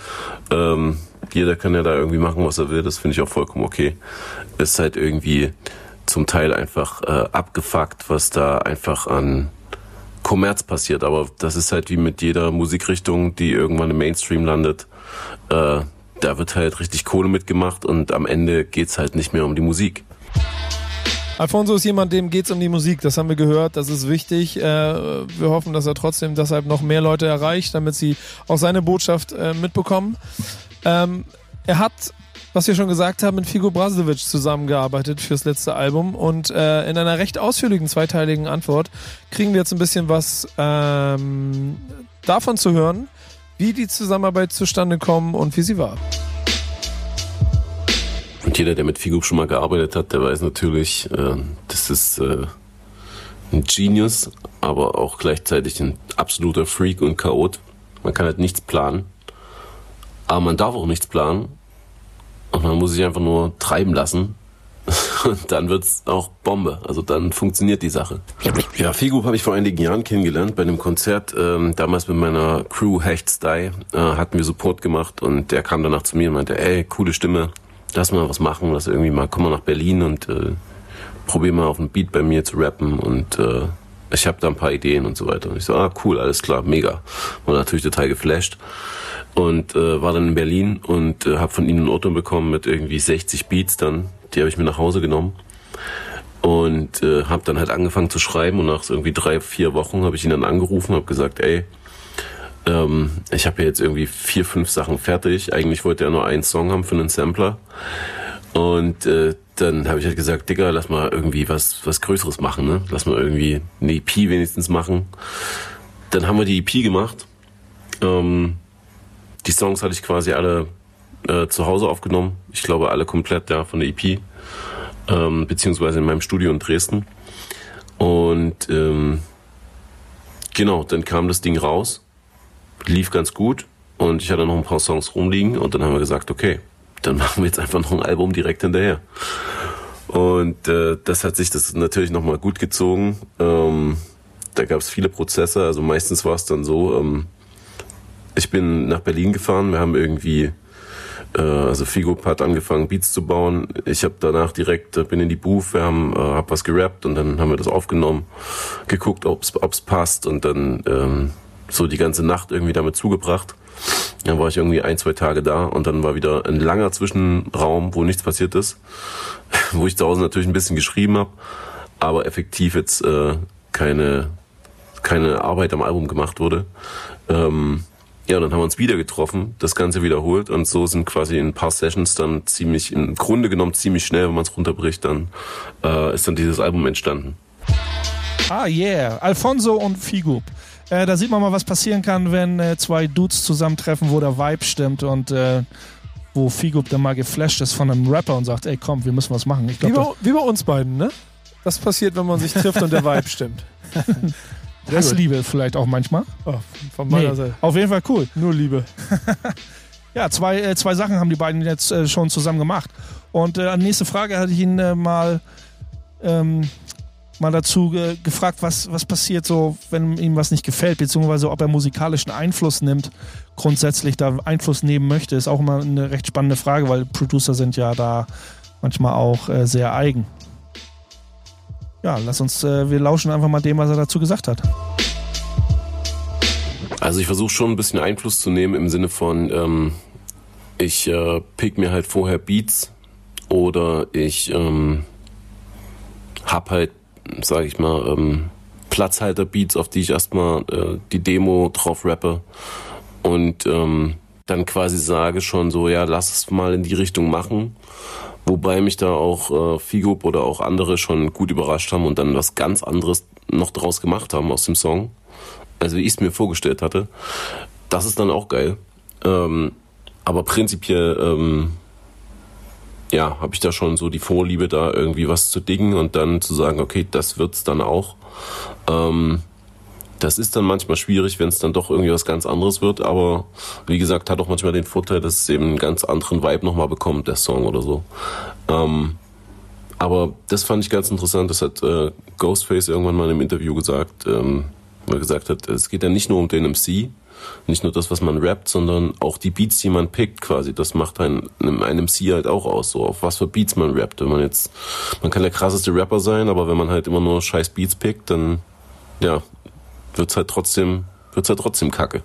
Ähm, jeder kann ja da irgendwie machen, was er will, das finde ich auch vollkommen okay. Ist halt irgendwie zum Teil einfach äh, abgefuckt, was da einfach an Kommerz passiert. Aber das ist halt wie mit jeder Musikrichtung, die irgendwann im Mainstream landet. Äh, da wird halt richtig Kohle mitgemacht und am Ende geht's halt nicht mehr um die Musik. Alfonso ist jemand, dem geht's um die Musik. Das haben wir gehört. Das ist wichtig. Äh, wir hoffen, dass er trotzdem deshalb noch mehr Leute erreicht, damit sie auch seine Botschaft äh, mitbekommen. Ähm, er hat, was wir schon gesagt haben, mit Figo Brazovic zusammengearbeitet fürs letzte Album und äh, in einer recht ausführlichen zweiteiligen Antwort kriegen wir jetzt ein bisschen was ähm, davon zu hören, wie die Zusammenarbeit zustande kommt und wie sie war. Und jeder, der mit Figo schon mal gearbeitet hat, der weiß natürlich, äh, das ist äh, ein Genius, aber auch gleichzeitig ein absoluter Freak und Chaot. Man kann halt nichts planen, aber man darf auch nichts planen. Und man muss sich einfach nur treiben lassen. Und dann wird's auch Bombe. Also dann funktioniert die Sache. Ja, Figo habe ich vor einigen Jahren kennengelernt bei einem Konzert. Ähm, damals mit meiner Crew Hecht Style äh, hatten wir Support gemacht und der kam danach zu mir und meinte, ey, coole Stimme, lass mal was machen, lass irgendwie mal, komm mal nach Berlin und äh, probier mal auf einen Beat bei mir zu rappen und äh, ich habe da ein paar Ideen und so weiter. Und ich so, ah cool, alles klar, mega. War natürlich total geflasht und äh, war dann in Berlin und äh, habe von ihnen ein Auto bekommen mit irgendwie 60 Beats dann. Die habe ich mir nach Hause genommen und äh, habe dann halt angefangen zu schreiben und nach irgendwie drei, vier Wochen habe ich ihn dann angerufen, habe gesagt, ey, ähm, ich habe jetzt irgendwie vier, fünf Sachen fertig. Eigentlich wollte er nur einen Song haben für einen Sampler. Und äh, dann habe ich halt gesagt, Digga, lass mal irgendwie was, was Größeres machen, ne? Lass mal irgendwie eine EP wenigstens machen. Dann haben wir die EP gemacht. Ähm, die Songs hatte ich quasi alle äh, zu Hause aufgenommen. Ich glaube alle komplett ja von der EP, ähm, beziehungsweise in meinem Studio in Dresden. Und ähm, genau, dann kam das Ding raus, lief ganz gut und ich hatte noch ein paar Songs rumliegen und dann haben wir gesagt, okay, dann machen wir jetzt einfach noch ein Album direkt hinterher. Und äh, das hat sich das natürlich nochmal gut gezogen. Ähm, da gab es viele Prozesse. Also meistens war es dann so, ähm, ich bin nach Berlin gefahren, wir haben irgendwie, äh, also Figo hat angefangen Beats zu bauen. Ich habe danach direkt, äh, bin in die Booth, wir haben, äh, hab was gerappt und dann haben wir das aufgenommen, geguckt, ob's ob's passt und dann ähm, so die ganze Nacht irgendwie damit zugebracht. Dann war ich irgendwie ein, zwei Tage da und dann war wieder ein langer Zwischenraum, wo nichts passiert ist, wo ich zu Hause natürlich ein bisschen geschrieben habe, aber effektiv jetzt äh, keine, keine Arbeit am Album gemacht wurde. Ähm, ja, dann haben wir uns wieder getroffen, das Ganze wiederholt und so sind quasi in ein paar Sessions dann ziemlich, im Grunde genommen ziemlich schnell, wenn man es runterbricht, dann äh, ist dann dieses Album entstanden. Ah, yeah. Alfonso und Figu. Äh, da sieht man mal, was passieren kann, wenn äh, zwei Dudes zusammentreffen, wo der Vibe stimmt und äh, wo Figup dann mal geflasht ist von einem Rapper und sagt, ey komm, wir müssen was machen. Ich Wie, glaube, bei, wie bei uns beiden, ne? Das passiert, wenn man sich trifft und der Vibe stimmt. Hassliebe vielleicht auch manchmal. Oh, von meiner Nee, Seite. auf jeden Fall cool. Nur Liebe. Ja, zwei, äh, zwei Sachen haben die beiden jetzt äh, schon zusammen gemacht. Und äh, nächste Frage hatte ich ihn äh, mal, ähm, mal dazu ge gefragt, was, was passiert so, wenn ihm was nicht gefällt, beziehungsweise ob er musikalischen Einfluss nimmt, grundsätzlich da Einfluss nehmen möchte, ist auch immer eine recht spannende Frage, weil Producer sind ja da manchmal auch äh, sehr eigen. Ja, lass uns, äh, wir lauschen einfach mal dem, was er dazu gesagt hat. Also ich versuche schon ein bisschen Einfluss zu nehmen im Sinne von, ähm, ich äh, pick mir halt vorher Beats oder ich ähm, hab halt, sag ich mal, ähm, Platzhalter-Beats, auf die ich erstmal äh, die Demo drauf rappe und ähm, dann quasi sage schon so, ja, lass es mal in die Richtung machen. Wobei mich da auch äh, Figo oder auch andere schon gut überrascht haben und dann was ganz anderes noch draus gemacht haben aus dem Song. Also wie ich es mir vorgestellt hatte. Das ist dann auch geil. Ähm, aber prinzipiell, ähm, ja, habe ich da schon so die Vorliebe, da irgendwie was zu dingen und dann zu sagen, okay, das wird's dann auch. Ähm, das ist dann manchmal schwierig, wenn es dann doch irgendwie was ganz anderes wird, aber wie gesagt, hat auch manchmal den Vorteil, dass es eben einen ganz anderen Vibe nochmal bekommt, der Song oder so. Ähm, aber das fand ich ganz interessant, das hat äh, Ghostface irgendwann mal im Interview gesagt, ähm, wo er gesagt hat, es geht ja nicht nur um den MC, nicht nur das, was man rappt, sondern auch die Beats, die man pickt quasi. Das macht ein, ein MC halt auch aus, so auf was für Beats man rappt. Wenn man jetzt, man kann der krasseste Rapper sein, aber wenn man halt immer nur scheiß Beats pickt, dann, ja, wird's halt trotzdem, wird's halt trotzdem kacke.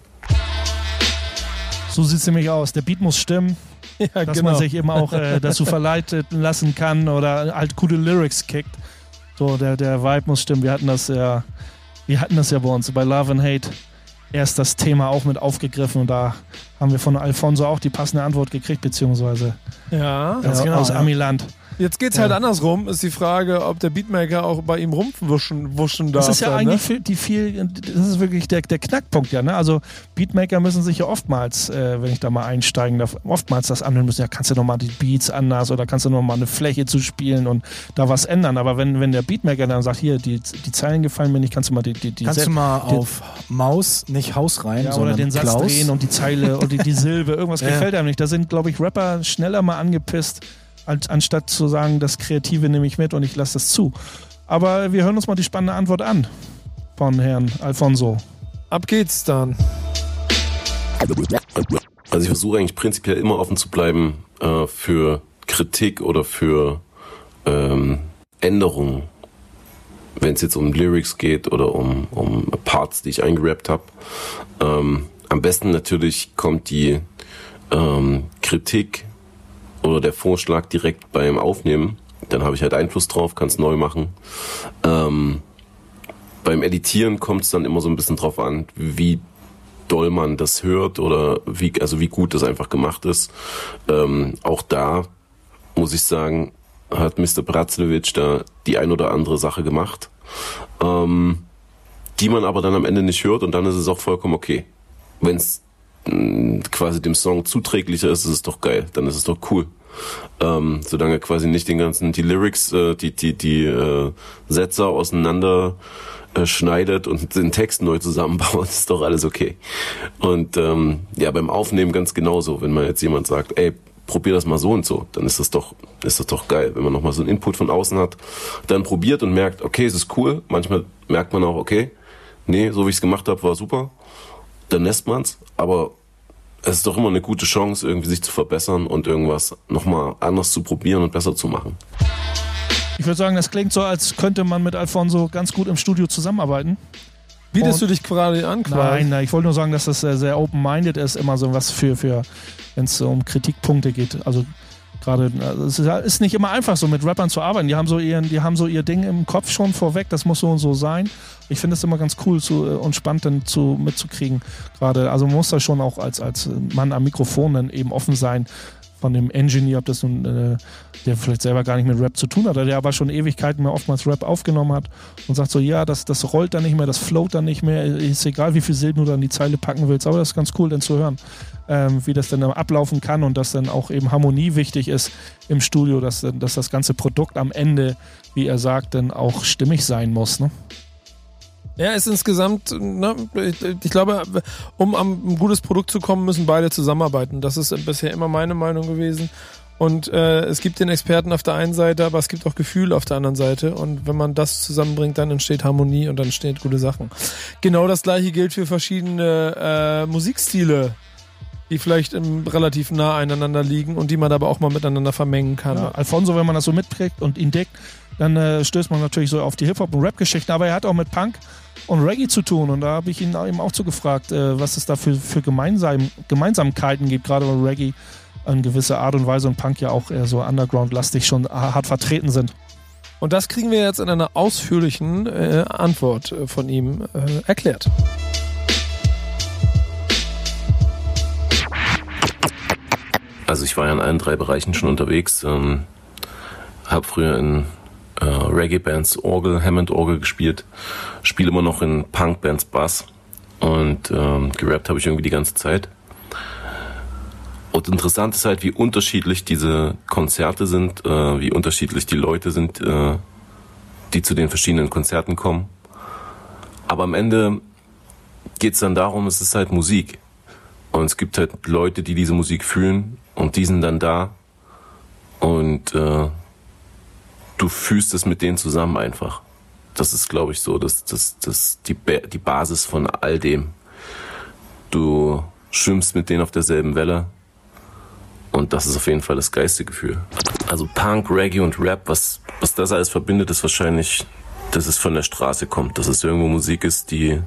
So sieht es nämlich aus. Der Beat muss stimmen, Ja, dass genau. man sich eben auch äh, dazu verleiten lassen kann oder halt gute Lyrics kickt. So, der, der Vibe muss stimmen. Wir hatten das ja, wir hatten das ja bei uns bei Love and Hate erst das Thema auch mit aufgegriffen und da haben wir von Alfonso auch die passende Antwort gekriegt, beziehungsweise ja. Ganz äh, genau, aus ja. Amiland. Jetzt geht's Ja. halt andersrum. Ist die Frage, ob der Beatmaker auch bei ihm rumwuschen wuschen darf. Das ist ja dann, eigentlich ne? viel, die viel, das ist wirklich der, der Knackpunkt, ja. Ne? Also Beatmaker müssen sich ja oftmals, äh, wenn ich da mal einsteigen darf, oftmals das anhören müssen, ja, kannst du nochmal die Beats anders oder kannst du nochmal eine Fläche zu spielen und da was ändern. Aber wenn, wenn der Beatmaker dann sagt, hier, die, die Zeilen gefallen mir nicht, kannst du mal die, die, die Kannst du mal die- auf Maus, nicht Haus rein, ja, sondern oder den Satz Klaus. drehen und die Zeile oder die, die Silbe, irgendwas Ja. gefällt einem nicht. Da sind, glaube ich, Rapper schneller mal angepisst, als, anstatt zu sagen, das Kreative nehme ich mit und ich lasse das zu. Aber wir hören uns mal die spannende Antwort an von Herrn Alfonso. Ab geht's dann. Also ich versuche eigentlich prinzipiell immer offen zu bleiben äh, für Kritik oder für ähm, Änderungen, wenn es jetzt um Lyrics geht oder um, um Parts, die ich eingerappt habe. Ähm, am besten natürlich kommt die ähm, Kritik oder der Vorschlag direkt beim Aufnehmen. Dann habe ich halt Einfluss drauf, kann es neu machen. Ähm, beim Editieren kommt es dann immer so ein bisschen drauf an, wie doll man das hört oder wie, also wie gut das einfach gemacht ist. Ähm, auch da muss ich sagen, hat Mr. Bratzlewitsch da die ein oder andere Sache gemacht, ähm, die man aber dann am Ende nicht hört und dann ist es auch vollkommen okay. Wenn es quasi dem Song zuträglicher ist, ist es doch geil. Dann ist es doch cool. Ähm, solange quasi nicht den ganzen, die Lyrics, äh, die, die, die äh, Sätze auseinander äh, schneidet und den Text neu zusammenbaut, ist doch alles okay. Und ähm, ja, beim Aufnehmen ganz genauso. Wenn man jetzt jemand sagt, ey, probier das mal so und so, dann ist das doch, ist das doch geil. Wenn man nochmal so einen Input von außen hat, dann probiert und merkt, okay, es ist cool. Manchmal merkt man auch, okay, nee, so wie ich es gemacht habe, war super. Dann lässt man's, aber es ist doch immer eine gute Chance, irgendwie sich zu verbessern und irgendwas nochmal anders zu probieren und besser zu machen. Ich würde sagen, das klingt so, als könnte man mit Alfonso ganz gut im Studio zusammenarbeiten. Bietest Und- du dich gerade an, quasi? Nein, nein, ich wollte nur sagen, dass das sehr, sehr open-minded ist, immer so was für, für wenn es um Kritikpunkte geht. Also gerade, also es ist, nicht immer einfach so mit Rappern zu arbeiten. Die haben so ihren, die haben so ihr Ding im Kopf schon vorweg, das muss so und so sein. Ich finde es immer ganz cool zu, äh, und spannend dann zu, mitzukriegen. Gerade, also man muss da schon auch als, als Mann am Mikrofon dann eben offen sein von dem Engineer, ob das nun, äh, der vielleicht selber gar nicht mit Rap zu tun hat, der aber schon Ewigkeiten mehr oftmals Rap aufgenommen hat und sagt so, ja, das, das rollt dann nicht mehr, das float dann nicht mehr, ist egal, wie viel Silben du dann in die Zeile packen willst, aber das ist ganz cool, dann zu hören, ähm, wie das dann ablaufen kann und dass dann auch eben Harmonie wichtig ist im Studio, dass, dass das ganze Produkt am Ende, wie er sagt, dann auch stimmig sein muss. Ne? Ja, ist insgesamt, ne, ich, ich glaube, um an ein gutes Produkt zu kommen, müssen beide zusammenarbeiten. Das ist bisher immer meine Meinung gewesen. Und äh, es gibt den Experten auf der einen Seite, aber es gibt auch Gefühl auf der anderen Seite. Und wenn man das zusammenbringt, dann entsteht Harmonie und dann entstehen gute Sachen. Genau das gleiche gilt für verschiedene äh, Musikstile, die vielleicht ähm, relativ nah aneinander liegen und die man aber auch mal miteinander vermengen kann. Ja, Alfonso, wenn man das so mitkriegt und ihn deckt, dann äh, stößt man natürlich so auf die Hip-Hop- und Rap-Geschichten, aber er hat auch mit Punk und Reggae zu tun und da habe ich ihn eben auch zu gefragt, äh, was es da für, für Gemeinsam Gemeinsamkeiten gibt, gerade weil Reggae in gewisser Art und Weise und Punk ja auch eher so underground-lastig schon hart vertreten sind. Und das kriegen wir jetzt in einer ausführlichen äh, Antwort äh, von ihm äh, erklärt. Also ich war ja in allen drei Bereichen schon unterwegs. Ähm, habe früher in äh, Reggae-Bands Orgel, Hammond-Orgel gespielt. Spiele immer noch in Punk-Bands Bass. Und ähm, gerappt habe ich irgendwie die ganze Zeit. Und interessant ist halt, wie unterschiedlich diese Konzerte sind, äh, wie unterschiedlich die Leute sind, äh, die zu den verschiedenen Konzerten kommen. Aber am Ende geht es dann darum, es ist halt Musik. Und es gibt halt Leute, die diese Musik fühlen und die sind dann da. Und äh, du fühlst es mit denen zusammen einfach. Das ist, glaube ich, so das, das, das, die, die Basis von all dem. Du schwimmst mit denen auf derselben Welle. Und das ist auf jeden Fall das geilste Gefühl. Also Punk, Reggae und Rap, was, was das alles verbindet, ist wahrscheinlich, dass es von der Straße kommt. Dass es irgendwo Musik ist, die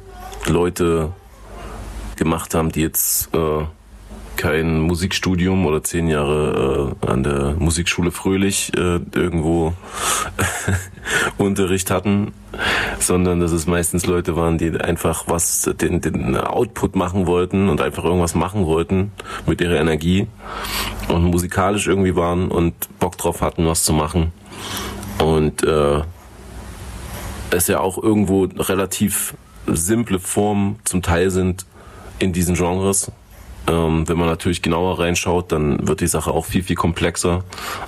Leute gemacht haben, die jetzt äh, kein Musikstudium oder zehn Jahre äh, an der Musikschule Fröhlich äh, irgendwo Unterricht hatten, sondern dass es meistens Leute waren, die einfach was, den, den Output machen wollten und einfach irgendwas machen wollten mit ihrer Energie und musikalisch irgendwie waren und Bock drauf hatten, was zu machen. Und äh, es ja auch irgendwo relativ simple Formen zum Teil sind in diesen Genres. Ähm, wenn man natürlich genauer reinschaut, dann wird die Sache auch viel, viel komplexer.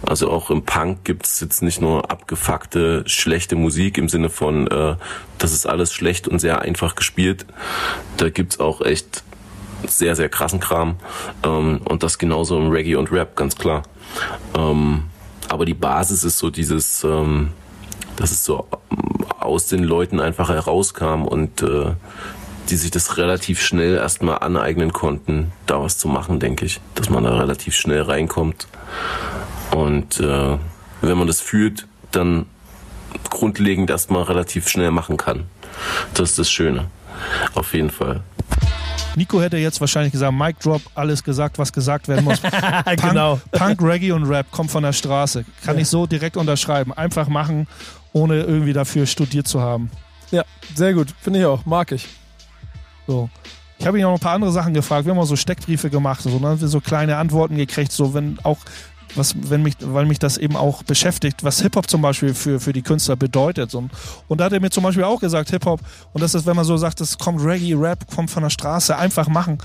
Also auch im Punk gibt es jetzt nicht nur abgefuckte, schlechte Musik im Sinne von, äh, das ist alles schlecht und sehr einfach gespielt. Da gibt's auch echt sehr, sehr krassen Kram. Ähm, und das genauso im Reggae und Rap, ganz klar. Ähm, aber die Basis ist so dieses, ähm, dass es so aus den Leuten einfach herauskam und äh, die sich das relativ schnell erstmal aneignen konnten, da was zu machen, denke ich. Dass man da relativ schnell reinkommt. Und äh, wenn man das fühlt, dann grundlegend erstmal relativ schnell machen kann. Das ist das Schöne. Auf jeden Fall. Nico hätte jetzt wahrscheinlich gesagt, Mic Drop, alles gesagt, was gesagt werden muss. Punk, Genau. Punk, Reggae und Rap kommt von der Straße. Kann ich so direkt unterschreiben. Einfach machen, ohne irgendwie dafür studiert zu haben. Ja, sehr gut. Finde ich auch. Mag ich. So. Ich habe ihn auch noch ein paar andere Sachen gefragt. Wir haben auch so Steckbriefe gemacht, so, ne? so kleine Antworten gekriegt, so wenn auch was, wenn mich, weil mich das eben auch beschäftigt, was Hip-Hop zum Beispiel für, für die Künstler bedeutet. So. Und da hat er mir zum Beispiel auch gesagt, Hip-Hop, und das ist, wenn man so sagt, das kommt Reggae, Rap, kommt von der Straße, einfach machen.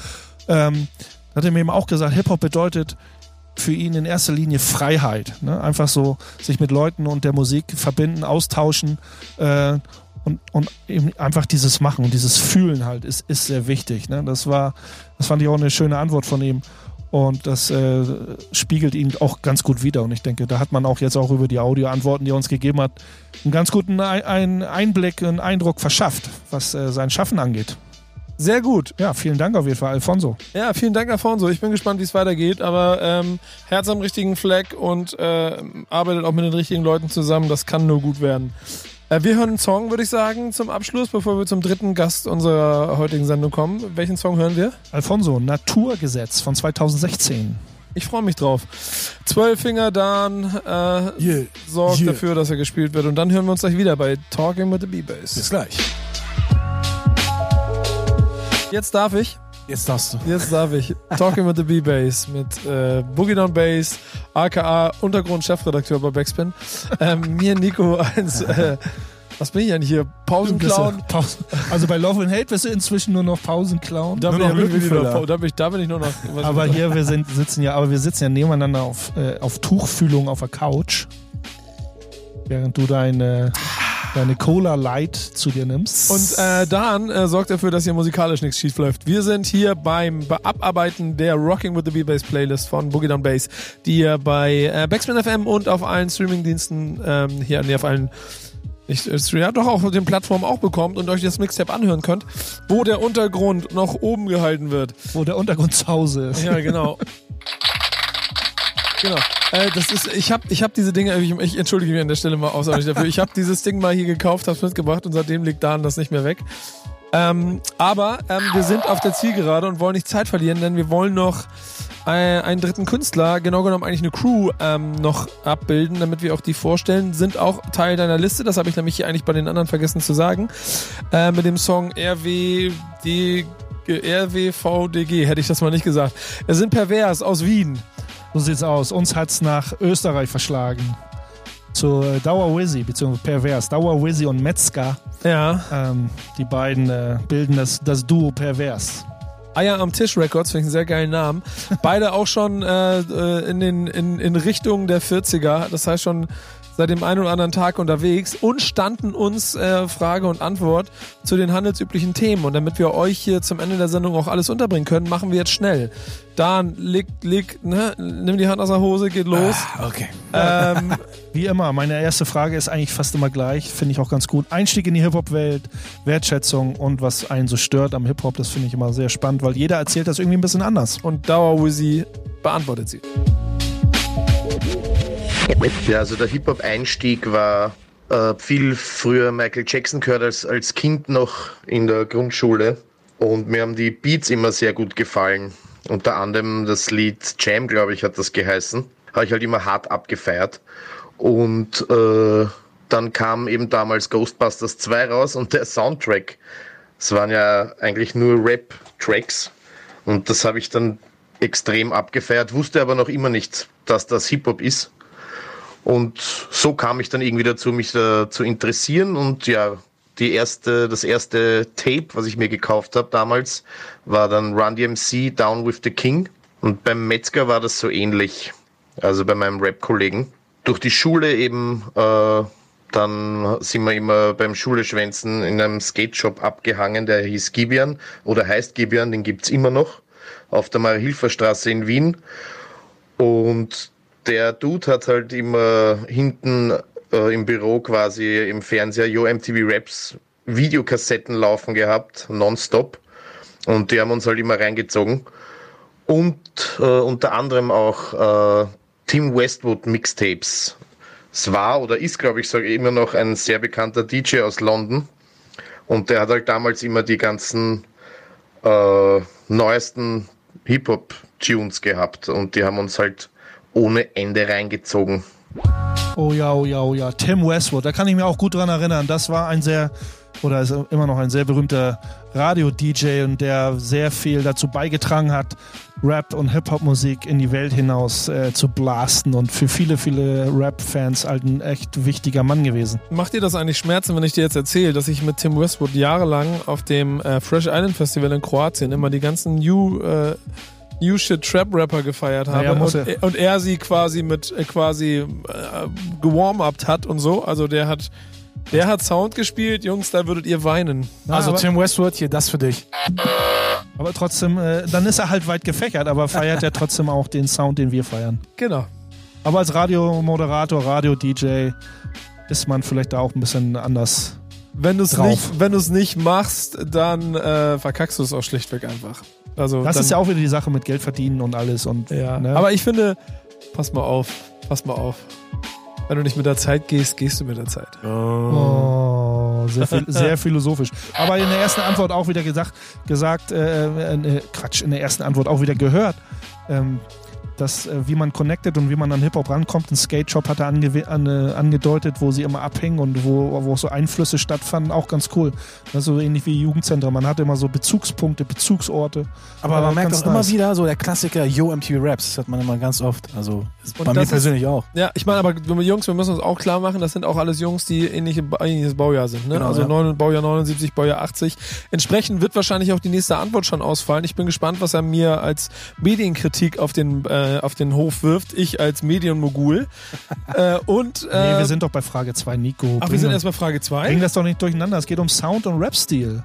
ähm, hat er mir eben auch gesagt, Hip-Hop bedeutet für ihn in erster Linie Freiheit. Ne? Einfach so sich mit Leuten und der Musik verbinden, austauschen äh, und, und eben einfach dieses Machen und dieses Fühlen halt ist, ist sehr wichtig. Ne? Das war, das fand ich auch eine schöne Antwort von ihm. Und das äh, spiegelt ihn auch ganz gut wider. Und ich denke, da hat man auch jetzt auch über die Audioantworten, die er uns gegeben hat, einen ganz guten ein Einblick, einen Eindruck verschafft, was äh, sein Schaffen angeht. Sehr gut. Ja, vielen Dank auf jeden Fall, Alfonso. Ja, vielen Dank, Alfonso. Ich bin gespannt, wie es weitergeht, aber ähm, Herz am richtigen Fleck und äh, arbeitet auch mit den richtigen Leuten zusammen. Das kann nur gut werden. Äh, wir hören einen Song, würde ich sagen, zum Abschluss, bevor wir zum dritten Gast unserer heutigen Sendung kommen. Welchen Song hören wir? Alfonso, Naturgesetz von 2016. Ich freue mich drauf. Zwölf Finger Dan äh, yeah. sorgt yeah. dafür, dass er gespielt wird. Und dann hören wir uns gleich wieder bei Talking with the B-Bass. Bis gleich. Jetzt darf ich. Jetzt darfst du. Jetzt darf ich. Talking with the B-Bass mit äh, Boogie Down Bass, aka Untergrund-Chefredakteur bei Backspin. Ähm, mir, Nico, eins. Äh, was bin ich denn hier? Pausenclown? Pausen. Also bei Love and Hate bist du inzwischen nur noch Pausenclown. Da, bin, nur ich, noch, da, bin ich, da bin ich nur noch. Aber hier, wir sind, sitzen ja, aber wir sitzen ja nebeneinander auf, äh, auf Tuchfühlung auf der Couch. Während du deine deine Cola Light zu dir nimmst. Und äh, Dan äh, sorgt dafür, dass hier musikalisch nichts schief läuft. Wir sind hier beim Abarbeiten der Rocking with the B-Bass Playlist von Boogie Down Bass, die ihr bei äh, Backspin FM und auf allen Streamingdiensten ähm, hier, nee, auf allen ich, ja, doch auch auf den Plattformen auch bekommt und euch das Mixtape anhören könnt, wo der Untergrund noch oben gehalten wird. Wo der Untergrund zu Hause ist. Ja, genau. Genau. Äh, das ist, ich habe ich hab diese Dinge, ich, ich entschuldige mich an der Stelle mal außerordentlich dafür. Ich habe dieses Ding mal hier gekauft, habe es mitgebracht und seitdem liegt Dan das nicht mehr weg. Ähm, aber ähm, wir sind auf der Zielgerade und wollen nicht Zeit verlieren, denn wir wollen noch äh, einen dritten Künstler, genau genommen eigentlich eine Crew, ähm, noch abbilden, damit wir auch die vorstellen. Sind auch Teil deiner Liste, das habe ich nämlich hier eigentlich bei den anderen vergessen zu sagen. Äh, mit dem Song RWD, RWVDG, hätte ich das mal nicht gesagt. Es sind Pervers aus Wien. So sieht's aus. Uns hat's nach Österreich verschlagen. Zu Dauer Wizzy, beziehungsweise Pervers. Dauer Wizzy und Metzger. Ja. Ähm, die beiden äh, bilden das, das Duo Pervers. Eier am Tisch Records, finde ich einen sehr geilen Namen. Beide auch schon äh, äh in, den, in, in Richtung der 40er. Das heißt schon seit dem einen oder anderen Tag unterwegs und standen uns äh, Frage und Antwort zu den handelsüblichen Themen. Und damit wir euch hier zum Ende der Sendung auch alles unterbringen können, machen wir jetzt schnell. Dan, leg, leg, ne, nimm die Hand aus der Hose, geht los. Ah, okay. Ähm, Wie immer, meine erste Frage ist eigentlich fast immer gleich, finde ich auch ganz gut. Einstieg in die Hip-Hop-Welt, Wertschätzung und was einen so stört am Hip-Hop, das finde ich immer sehr spannend, weil jeder erzählt das irgendwie ein bisschen anders. Und Dauer Wizzy beantwortet sie. Ja, also der Hip-Hop-Einstieg war äh, viel früher Michael Jackson gehört als, als Kind noch in der Grundschule. Und mir haben die Beats immer sehr gut gefallen. Unter anderem das Lied Jam, glaube ich, hat das geheißen. Habe ich halt immer hart abgefeiert. Und äh, dann kam eben damals Ghostbusters 2 raus und der Soundtrack. Es waren ja eigentlich nur Rap-Tracks. Und das habe ich dann extrem abgefeiert, wusste aber noch immer nicht, dass das Hip-Hop ist. Und so kam ich dann irgendwie dazu, mich da zu interessieren. Und ja, die erste, das erste Tape, was ich mir gekauft habe damals, war dann Run DMC Down with the King. Und beim Metzger war das so ähnlich. Also bei meinem Rap-Kollegen. Durch die Schule eben, äh, dann sind wir immer beim Schuleschwänzen in einem Skate-Shop abgehangen, der hieß Gibian oder heißt Gibian, den gibt's immer noch, auf der Marie-Hilfer-Straße in Wien. Und der Dude hat halt immer hinten äh, im Büro quasi im Fernseher Yo MTV Raps Videokassetten laufen gehabt, nonstop. Und die haben uns halt immer reingezogen. Und äh, unter anderem auch äh, Tim Westwood Mixtapes. Es war oder ist, glaube ich, sage immer noch ein sehr bekannter DJ aus London. Und der hat halt damals immer die ganzen äh, neuesten Hip-Hop-Tunes gehabt. Und die haben uns halt ohne Ende reingezogen. Oh ja, oh ja, oh ja. Tim Westwood, da kann ich mir auch gut dran erinnern. Das war ein sehr oder ist immer noch ein sehr berühmter Radio-DJ und der sehr viel dazu beigetragen hat, Rap und Hip-Hop-Musik in die Welt hinaus äh, zu blasten und für viele, viele Rap-Fans halt ein echt wichtiger Mann gewesen. Macht dir das eigentlich Schmerzen, wenn ich dir jetzt erzähle, dass ich mit Tim Westwood jahrelang auf dem äh, Fresh Island Festival in Kroatien immer die ganzen New, äh, New Shit Trap Rapper gefeiert habe Ja, und, er. und er sie quasi mit äh, quasi äh, gewarm-upt hat und so. Also der hat der hat Sound gespielt, Jungs, da würdet ihr weinen. Also aber- Tim Westwood, hier das für dich. Aber trotzdem, äh, dann ist er halt weit gefächert, aber feiert er trotzdem auch den Sound, den wir feiern. Genau. Aber als Radiomoderator, Radio-DJ ist man vielleicht da auch ein bisschen anders. Wenn du es nicht, wenn du es nicht machst, dann äh, verkackst du es auch schlichtweg einfach. Also Das dann, ist ja auch wieder die Sache mit Geld verdienen und alles. Und, Ja, ne? aber ich finde, pass mal auf, pass mal auf. Wenn du nicht mit der Zeit gehst, gehst du mit der Zeit. Oh, sehr, viel, sehr philosophisch. Aber in der ersten Antwort auch wieder gesagt, gesagt äh, äh, Quatsch, in der ersten Antwort auch wieder gehört, ähm, dass äh, wie man connected und wie man an Hip-Hop rankommt. Ein Skate-Shop hat er ange an, äh, angedeutet, wo sie immer abhängen und wo, wo so Einflüsse stattfanden. Auch ganz cool. Das ist so ähnlich wie Jugendzentren. Man hat immer so Bezugspunkte, Bezugsorte. Aber man merkt ganz auch immer nice. wieder so der Klassiker Yo MTV Raps, das hat man immer ganz oft. Also Und bei mir das ist- persönlich auch. Ja, ich meine, aber wir Jungs, wir müssen uns auch klar machen, das sind auch alles Jungs, die ähnliche, ähnliches Baujahr sind. Ne? Genau, also ja. neun, Baujahr 79, Baujahr 80. Entsprechend wird wahrscheinlich auch die nächste Antwort schon ausfallen. Ich bin gespannt, was er mir als Medienkritik auf den, äh, auf den Hof wirft. Ich als Medienmogul. äh, und äh, Nee, wir sind doch bei Frage 2, Nico. ach, wir Bring- sind erst bei Frage Bring 2. das doch nicht durcheinander. Es geht um Sound und Rap-Stil.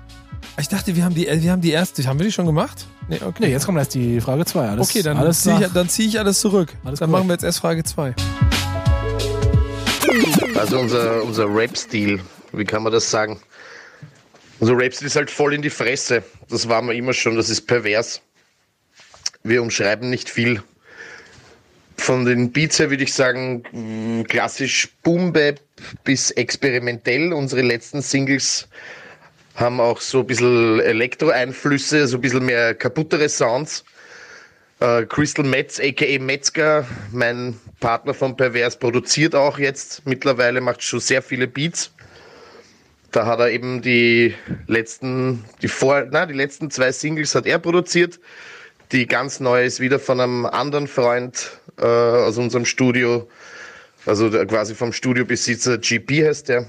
Ich dachte, wir haben die, äh, wir haben die erste. Haben wir die schon gemacht? Nee, okay. Nee, jetzt kommt erst die Frage 2. Alles, okay, dann ziehe ich, dann zieh ich alles zurück. Alles dann korrekt. machen wir jetzt erst Frage 2. Also unser, unser Rap-Stil, wie kann man das sagen? Unser Rap-Stil ist halt voll in die Fresse. Das war mir immer schon, das ist pervers. Wir umschreiben nicht viel. Von den Beats her würde ich sagen, mh, klassisch Boom-Bap bis experimentell. Unsere letzten Singles haben auch so ein bisschen Elektro-Einflüsse, so ein bisschen mehr kaputtere Sounds. Äh, Crystal Metz, a.k.a. Metzger, mein Partner von Pervers, produziert auch jetzt mittlerweile, macht schon sehr viele Beats. Da hat er eben die letzten, die vor, na, die letzten zwei Singles hat er produziert. Die ganz neue ist wieder von einem anderen Freund äh, aus unserem Studio, also quasi vom Studiobesitzer GP heißt der.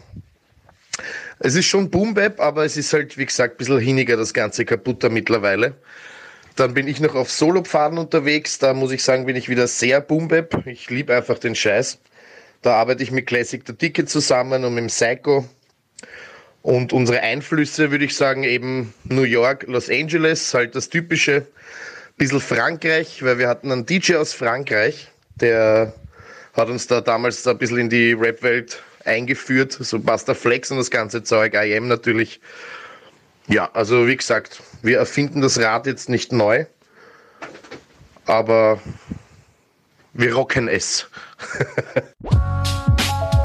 Es ist schon Boom Bap, aber es ist halt, wie gesagt, ein bisschen hiniger, das Ganze kaputter mittlerweile. Dann bin ich noch auf Solopfaden unterwegs. Da muss ich sagen, bin ich wieder sehr Boombap. Ich liebe einfach den Scheiß. Da arbeite ich mit Classic der Dicke zusammen und mit dem Psycho. Und unsere Einflüsse würde ich sagen eben New York, Los Angeles, halt das typische. Bisschen Frankreich, weil wir hatten einen DJ aus Frankreich, der hat uns da damals da ein bisschen in die Rap-Welt eingeführt. So Buster Flex und das ganze Zeug, IM natürlich. Ja, also wie gesagt, wir erfinden das Rad jetzt nicht neu, aber wir rocken es.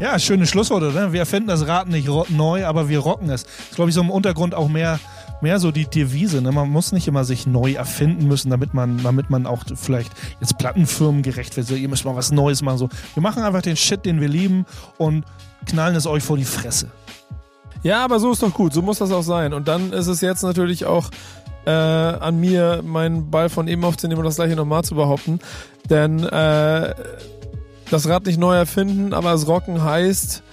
Ja, schöne Schlussworte. Ne? Wir erfinden das Rad nicht neu, aber wir rocken es. Das ist, glaube ich, so im Untergrund auch mehr, mehr so die Devise. Ne? Man muss nicht immer sich neu erfinden müssen, damit man, damit man auch vielleicht jetzt Plattenfirmen gerecht wird. So, ihr müsst mal was Neues machen. So. Wir machen einfach den Shit, den wir lieben und knallen es euch vor die Fresse. Ja, aber so ist doch gut. So muss das auch sein. Und dann ist es jetzt natürlich auch äh, an mir, meinen Ball von eben aufzunehmen und das gleiche nochmal zu behaupten. Denn äh, das Rad nicht neu erfinden, aber das Rocken heißt,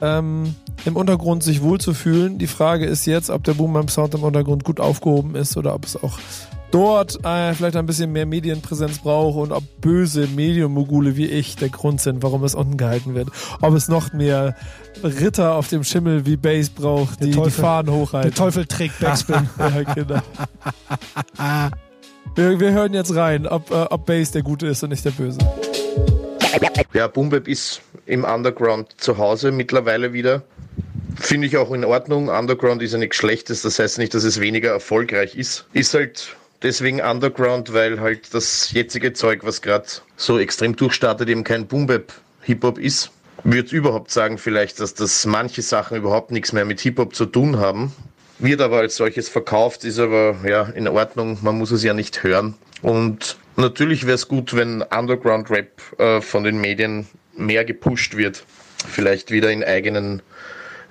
ähm, im Untergrund sich wohlzufühlen. Die Frage ist jetzt, ob der Boom beim Sound im Untergrund gut aufgehoben ist oder ob es auch dort äh, vielleicht ein bisschen mehr Medienpräsenz braucht und ob böse Medienmogule wie ich der Grund sind, warum es unten gehalten wird. Ob es noch mehr Ritter auf dem Schimmel wie Base braucht, die die Teufel- Fahnen hochhalten. Der Teufel trägt Backspin. ja, genau. wir, wir hören jetzt rein, ob, äh, ob Base der Gute ist und nicht der Böse. Ja, Boombap ist im Underground zu Hause mittlerweile wieder. Finde ich auch in Ordnung. Underground ist ja nichts Schlechtes, das heißt nicht, dass es weniger erfolgreich ist. Ist halt deswegen Underground, weil halt das jetzige Zeug, was gerade so extrem durchstartet, eben kein Boombap Hip-Hop ist. Würde überhaupt sagen vielleicht, dass das manche Sachen überhaupt nichts mehr mit Hip-Hop zu tun haben. Wird aber als solches verkauft, ist aber ja in Ordnung, man muss es ja nicht hören. Und natürlich wäre es gut, wenn Underground-Rap äh, von den Medien mehr gepusht wird. Vielleicht wieder in eigenen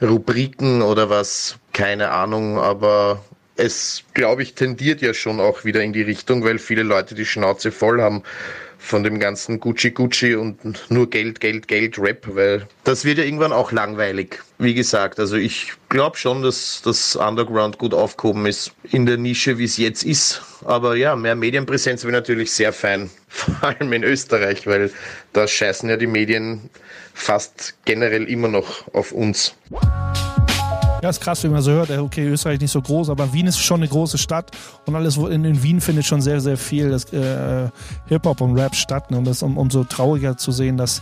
Rubriken oder was, keine Ahnung, aber es, glaube ich, tendiert ja schon auch wieder in die Richtung, weil viele Leute die Schnauze voll haben von dem ganzen Gucci Gucci und nur Geld, Geld, Geld Rap, weil das wird ja irgendwann auch langweilig. Wie gesagt, also ich glaube schon, dass das Underground gut aufgehoben ist in der Nische, wie es jetzt ist. Aber ja, mehr Medienpräsenz wäre natürlich sehr fein, vor allem in Österreich, weil da scheißen ja die Medien fast generell immer noch auf uns. Ist krass, wie man so hört, okay, Österreich nicht so groß, aber Wien ist schon eine große Stadt und alles in, in Wien findet schon sehr, sehr viel äh, Hip-Hop und Rap statt. Ne? Und das um, umso trauriger zu sehen, dass,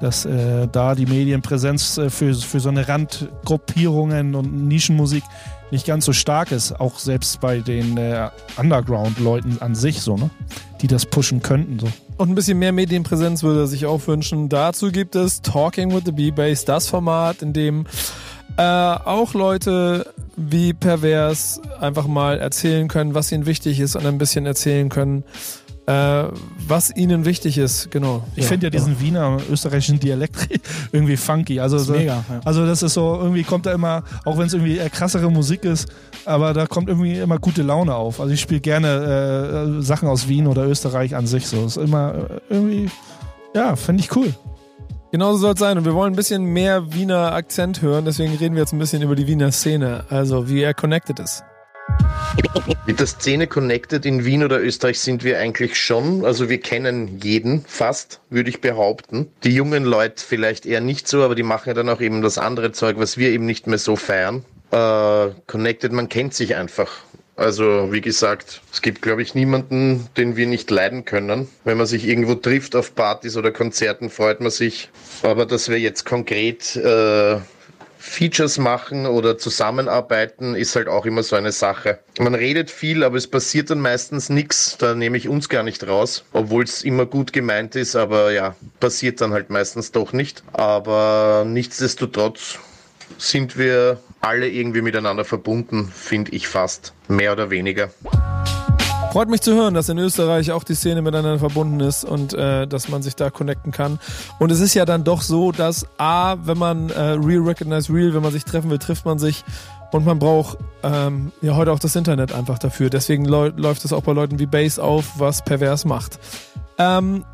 dass äh, da die Medienpräsenz äh, für, für so eine Randgruppierungen und Nischenmusik nicht ganz so stark ist, auch selbst bei den äh, Underground-Leuten an sich so, ne? Die das pushen könnten so. Und ein bisschen mehr Medienpräsenz würde er sich auch wünschen. Dazu gibt es Talking with the B-Bass, das Format, in dem äh, auch Leute wie Pervers einfach mal erzählen können, was ihnen wichtig ist und ein bisschen erzählen können, äh, was ihnen wichtig ist, genau. Ich ja, finde ja diesen Wiener österreichischen Dialekt irgendwie funky. Also, das so, mega, ja. also das ist so, irgendwie kommt da immer, auch wenn es irgendwie krassere Musik ist, aber da kommt irgendwie immer gute Laune auf. Also ich spiele gerne äh, Sachen aus Wien oder Österreich an sich so. Das ist immer äh, irgendwie, ja, finde ich cool. Genauso soll es sein. Und wir wollen ein bisschen mehr Wiener Akzent hören. Deswegen reden wir jetzt ein bisschen über die Wiener Szene. Also wie er connected ist. Mit der Szene connected in Wien oder Österreich sind wir eigentlich schon. Also wir kennen jeden fast, würde ich behaupten. Die jungen Leute vielleicht eher nicht so, aber die machen ja dann auch eben das andere Zeug, was wir eben nicht mehr so feiern. Äh, connected, man kennt sich einfach. Also wie gesagt, es gibt, glaube ich, niemanden, den wir nicht leiden können. Wenn man sich irgendwo trifft auf Partys oder Konzerten, freut man sich. Aber dass wir jetzt konkret äh, Features machen oder zusammenarbeiten, ist halt auch immer so eine Sache. Man redet viel, aber es passiert dann meistens nichts. Da nehme ich uns gar nicht raus, obwohl es immer gut gemeint ist, aber ja, passiert dann halt meistens doch nicht. Aber nichtsdestotrotz sind wir alle irgendwie miteinander verbunden, finde ich fast. Mehr oder weniger. Freut mich zu hören, dass in Österreich auch die Szene miteinander verbunden ist und äh, dass man sich da connecten kann. Und es ist ja dann doch so, dass A, wenn man äh, Real Recognize Real, wenn man sich treffen will, trifft man sich und man braucht ähm, ja heute auch das Internet einfach dafür. Deswegen läuft es auch bei Leuten wie Base auf, was pervers macht. Ähm,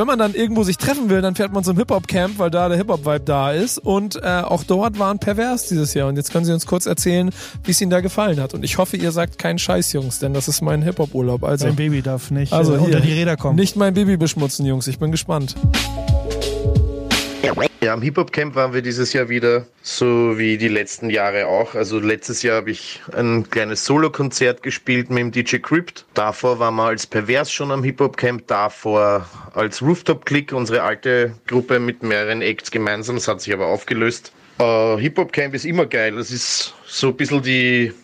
wenn man dann irgendwo sich treffen will, dann fährt man zum Hip-Hop-Camp, weil da der Hip-Hop-Vibe da ist. Und äh, auch dort waren pervers dieses Jahr. Und jetzt können Sie uns kurz erzählen, wie es Ihnen da gefallen hat. Und ich hoffe, ihr sagt keinen Scheiß, Jungs, denn das ist mein Hip-Hop-Urlaub. Also, mein Baby darf nicht also äh, unter die Räder kommen. Nicht mein Baby beschmutzen, Jungs. Ich bin gespannt. Ja, am Hip-Hop-Camp waren wir dieses Jahr wieder, so wie die letzten Jahre auch. Also letztes Jahr habe ich ein kleines Solo-Konzert gespielt mit dem DJ Crypt. Davor waren wir als Pervers schon am Hip-Hop-Camp, davor als Rooftop-Click, unsere alte Gruppe mit mehreren Acts gemeinsam. Das hat sich aber aufgelöst. Uh, Hip-Hop-Camp ist immer geil. Das ist so ein bisschen die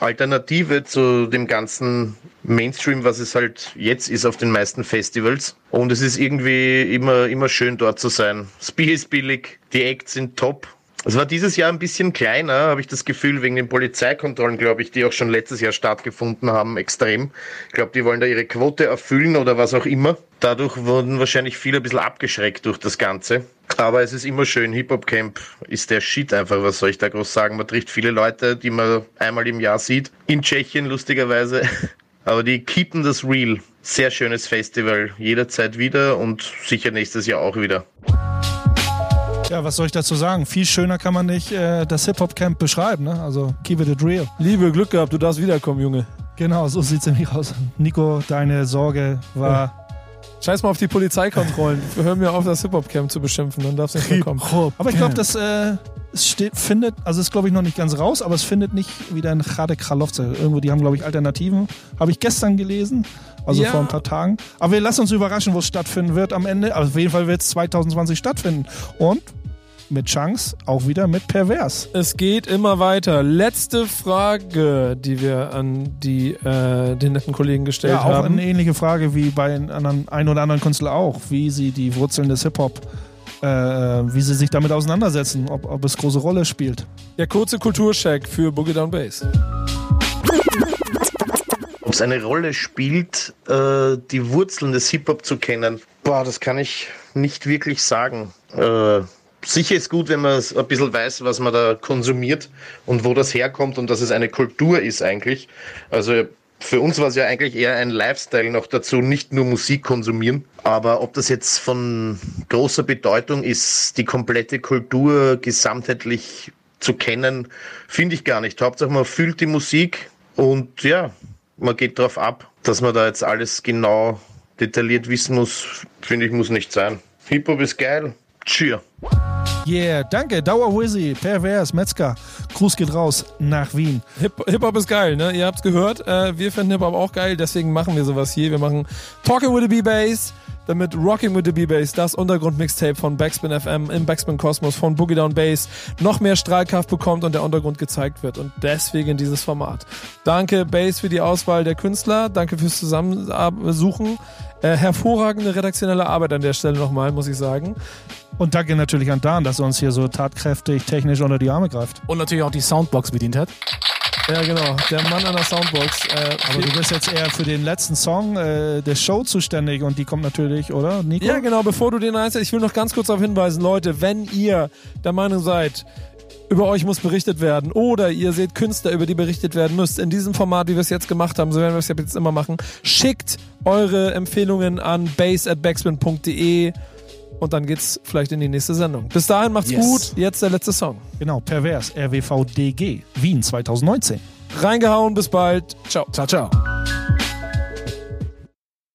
Alternative zu dem ganzen Mainstream, was es halt jetzt ist auf den meisten Festivals. Und es ist irgendwie immer, immer schön dort zu sein. Das ist billig, die Acts sind top. Es war dieses Jahr ein bisschen kleiner, habe ich das Gefühl, wegen den Polizeikontrollen, glaube ich, die auch schon letztes Jahr stattgefunden haben, extrem. Ich glaube, die wollen da ihre Quote erfüllen oder was auch immer. Dadurch wurden wahrscheinlich viele ein bisschen abgeschreckt durch das Ganze. Aber es ist immer schön. Hip-Hop-Camp ist der Shit einfach. Was soll ich da groß sagen? Man trifft viele Leute, die man einmal im Jahr sieht. In Tschechien, lustigerweise. Aber die keepen das real. Sehr schönes Festival. Jederzeit wieder und sicher nächstes Jahr auch wieder. Ja, was soll ich dazu sagen? Viel schöner kann man nicht äh, das Hip-Hop-Camp beschreiben. Ne? Also, keep it real. Liebe, Glück gehabt, du darfst wiederkommen, Junge. Genau, so sieht es nämlich aus. Nico, deine Sorge war. Ja. Scheiß mal auf die Polizeikontrollen. Hör mir auf, das Hip-Hop-Camp zu beschimpfen, dann darfst du nicht mehr kommen. Aber ich glaube, das äh, steht, findet, also ist glaube ich noch nicht ganz raus, aber es findet nicht wieder in Chade Kralovce. Irgendwo, die haben glaube ich Alternativen. Habe ich gestern gelesen, also ja. vor ein paar Tagen. Aber wir lassen uns überraschen, wo es stattfinden wird am Ende. Aber auf jeden Fall wird es 2020 stattfinden. Und mit Chance, auch wieder mit Pervers. Es geht immer weiter. Letzte Frage, die wir an die, äh, den netten Kollegen gestellt ja, haben. Ja, auch eine ähnliche Frage wie bei anderen, ein oder anderen Künstler auch, wie sie die Wurzeln des Hip-Hop äh, wie sie sich damit auseinandersetzen, ob, ob es große Rolle spielt. Der kurze Kulturcheck für Boogie Down Bass. Ob es eine Rolle spielt, äh, die Wurzeln des Hip-Hop zu kennen, boah, das kann ich nicht wirklich sagen. Äh, sicher ist gut, wenn man ein bisschen weiß, was man da konsumiert und wo das herkommt und dass es eine Kultur ist eigentlich. Also für uns war es ja eigentlich eher ein Lifestyle noch dazu, nicht nur Musik konsumieren. Aber ob das jetzt von großer Bedeutung ist, die komplette Kultur gesamtheitlich zu kennen, finde ich gar nicht. Hauptsache man fühlt die Musik und ja, man geht darauf ab, dass man da jetzt alles genau detailliert wissen muss, finde ich, muss nicht sein. Hip-Hop ist geil. Cheer. Yeah, danke. Dauer Wizzy, Pervers, Metzger. Gruß geht raus nach Wien. Hip- Hip-Hop ist geil, ne? Ihr habt's gehört. Äh, wir finden Hip-Hop auch geil, deswegen machen wir sowas hier. Wir machen Talking with the B-Bass, damit Rocking with the B-Bass, das Untergrund-Mixtape von Backspin FM im Backspin Kosmos von Boogie Down Bass, noch mehr Strahlkraft bekommt und der Untergrund gezeigt wird. Und deswegen dieses Format. Danke, Bass, für die Auswahl der Künstler. Danke fürs Zusammensuchen. Äh, hervorragende redaktionelle Arbeit an der Stelle nochmal, muss ich sagen. Und danke natürlich an Dan, dass er uns hier so tatkräftig technisch unter die Arme greift. Und natürlich auch die Soundbox bedient hat. Ja, genau. Der Mann an der Soundbox. Äh, Aber du bist jetzt eher für den letzten Song äh, der Show zuständig und die kommt natürlich, oder, Nico? Ja, genau, bevor du den einstellst, ich will noch ganz kurz darauf hinweisen, Leute, wenn ihr der Meinung seid, über euch muss berichtet werden oder ihr seht Künstler, über die berichtet werden müsst, in diesem Format, wie wir es jetzt gemacht haben, so werden wir es jetzt immer machen, schickt eure Empfehlungen an base at backspin.de und dann geht's vielleicht in die nächste Sendung. Bis dahin macht's Yes. gut, jetzt der letzte Song. Genau, Pervers, RWVDG, Wien 2019. Reingehauen, bis bald, ciao. Ciao, ciao.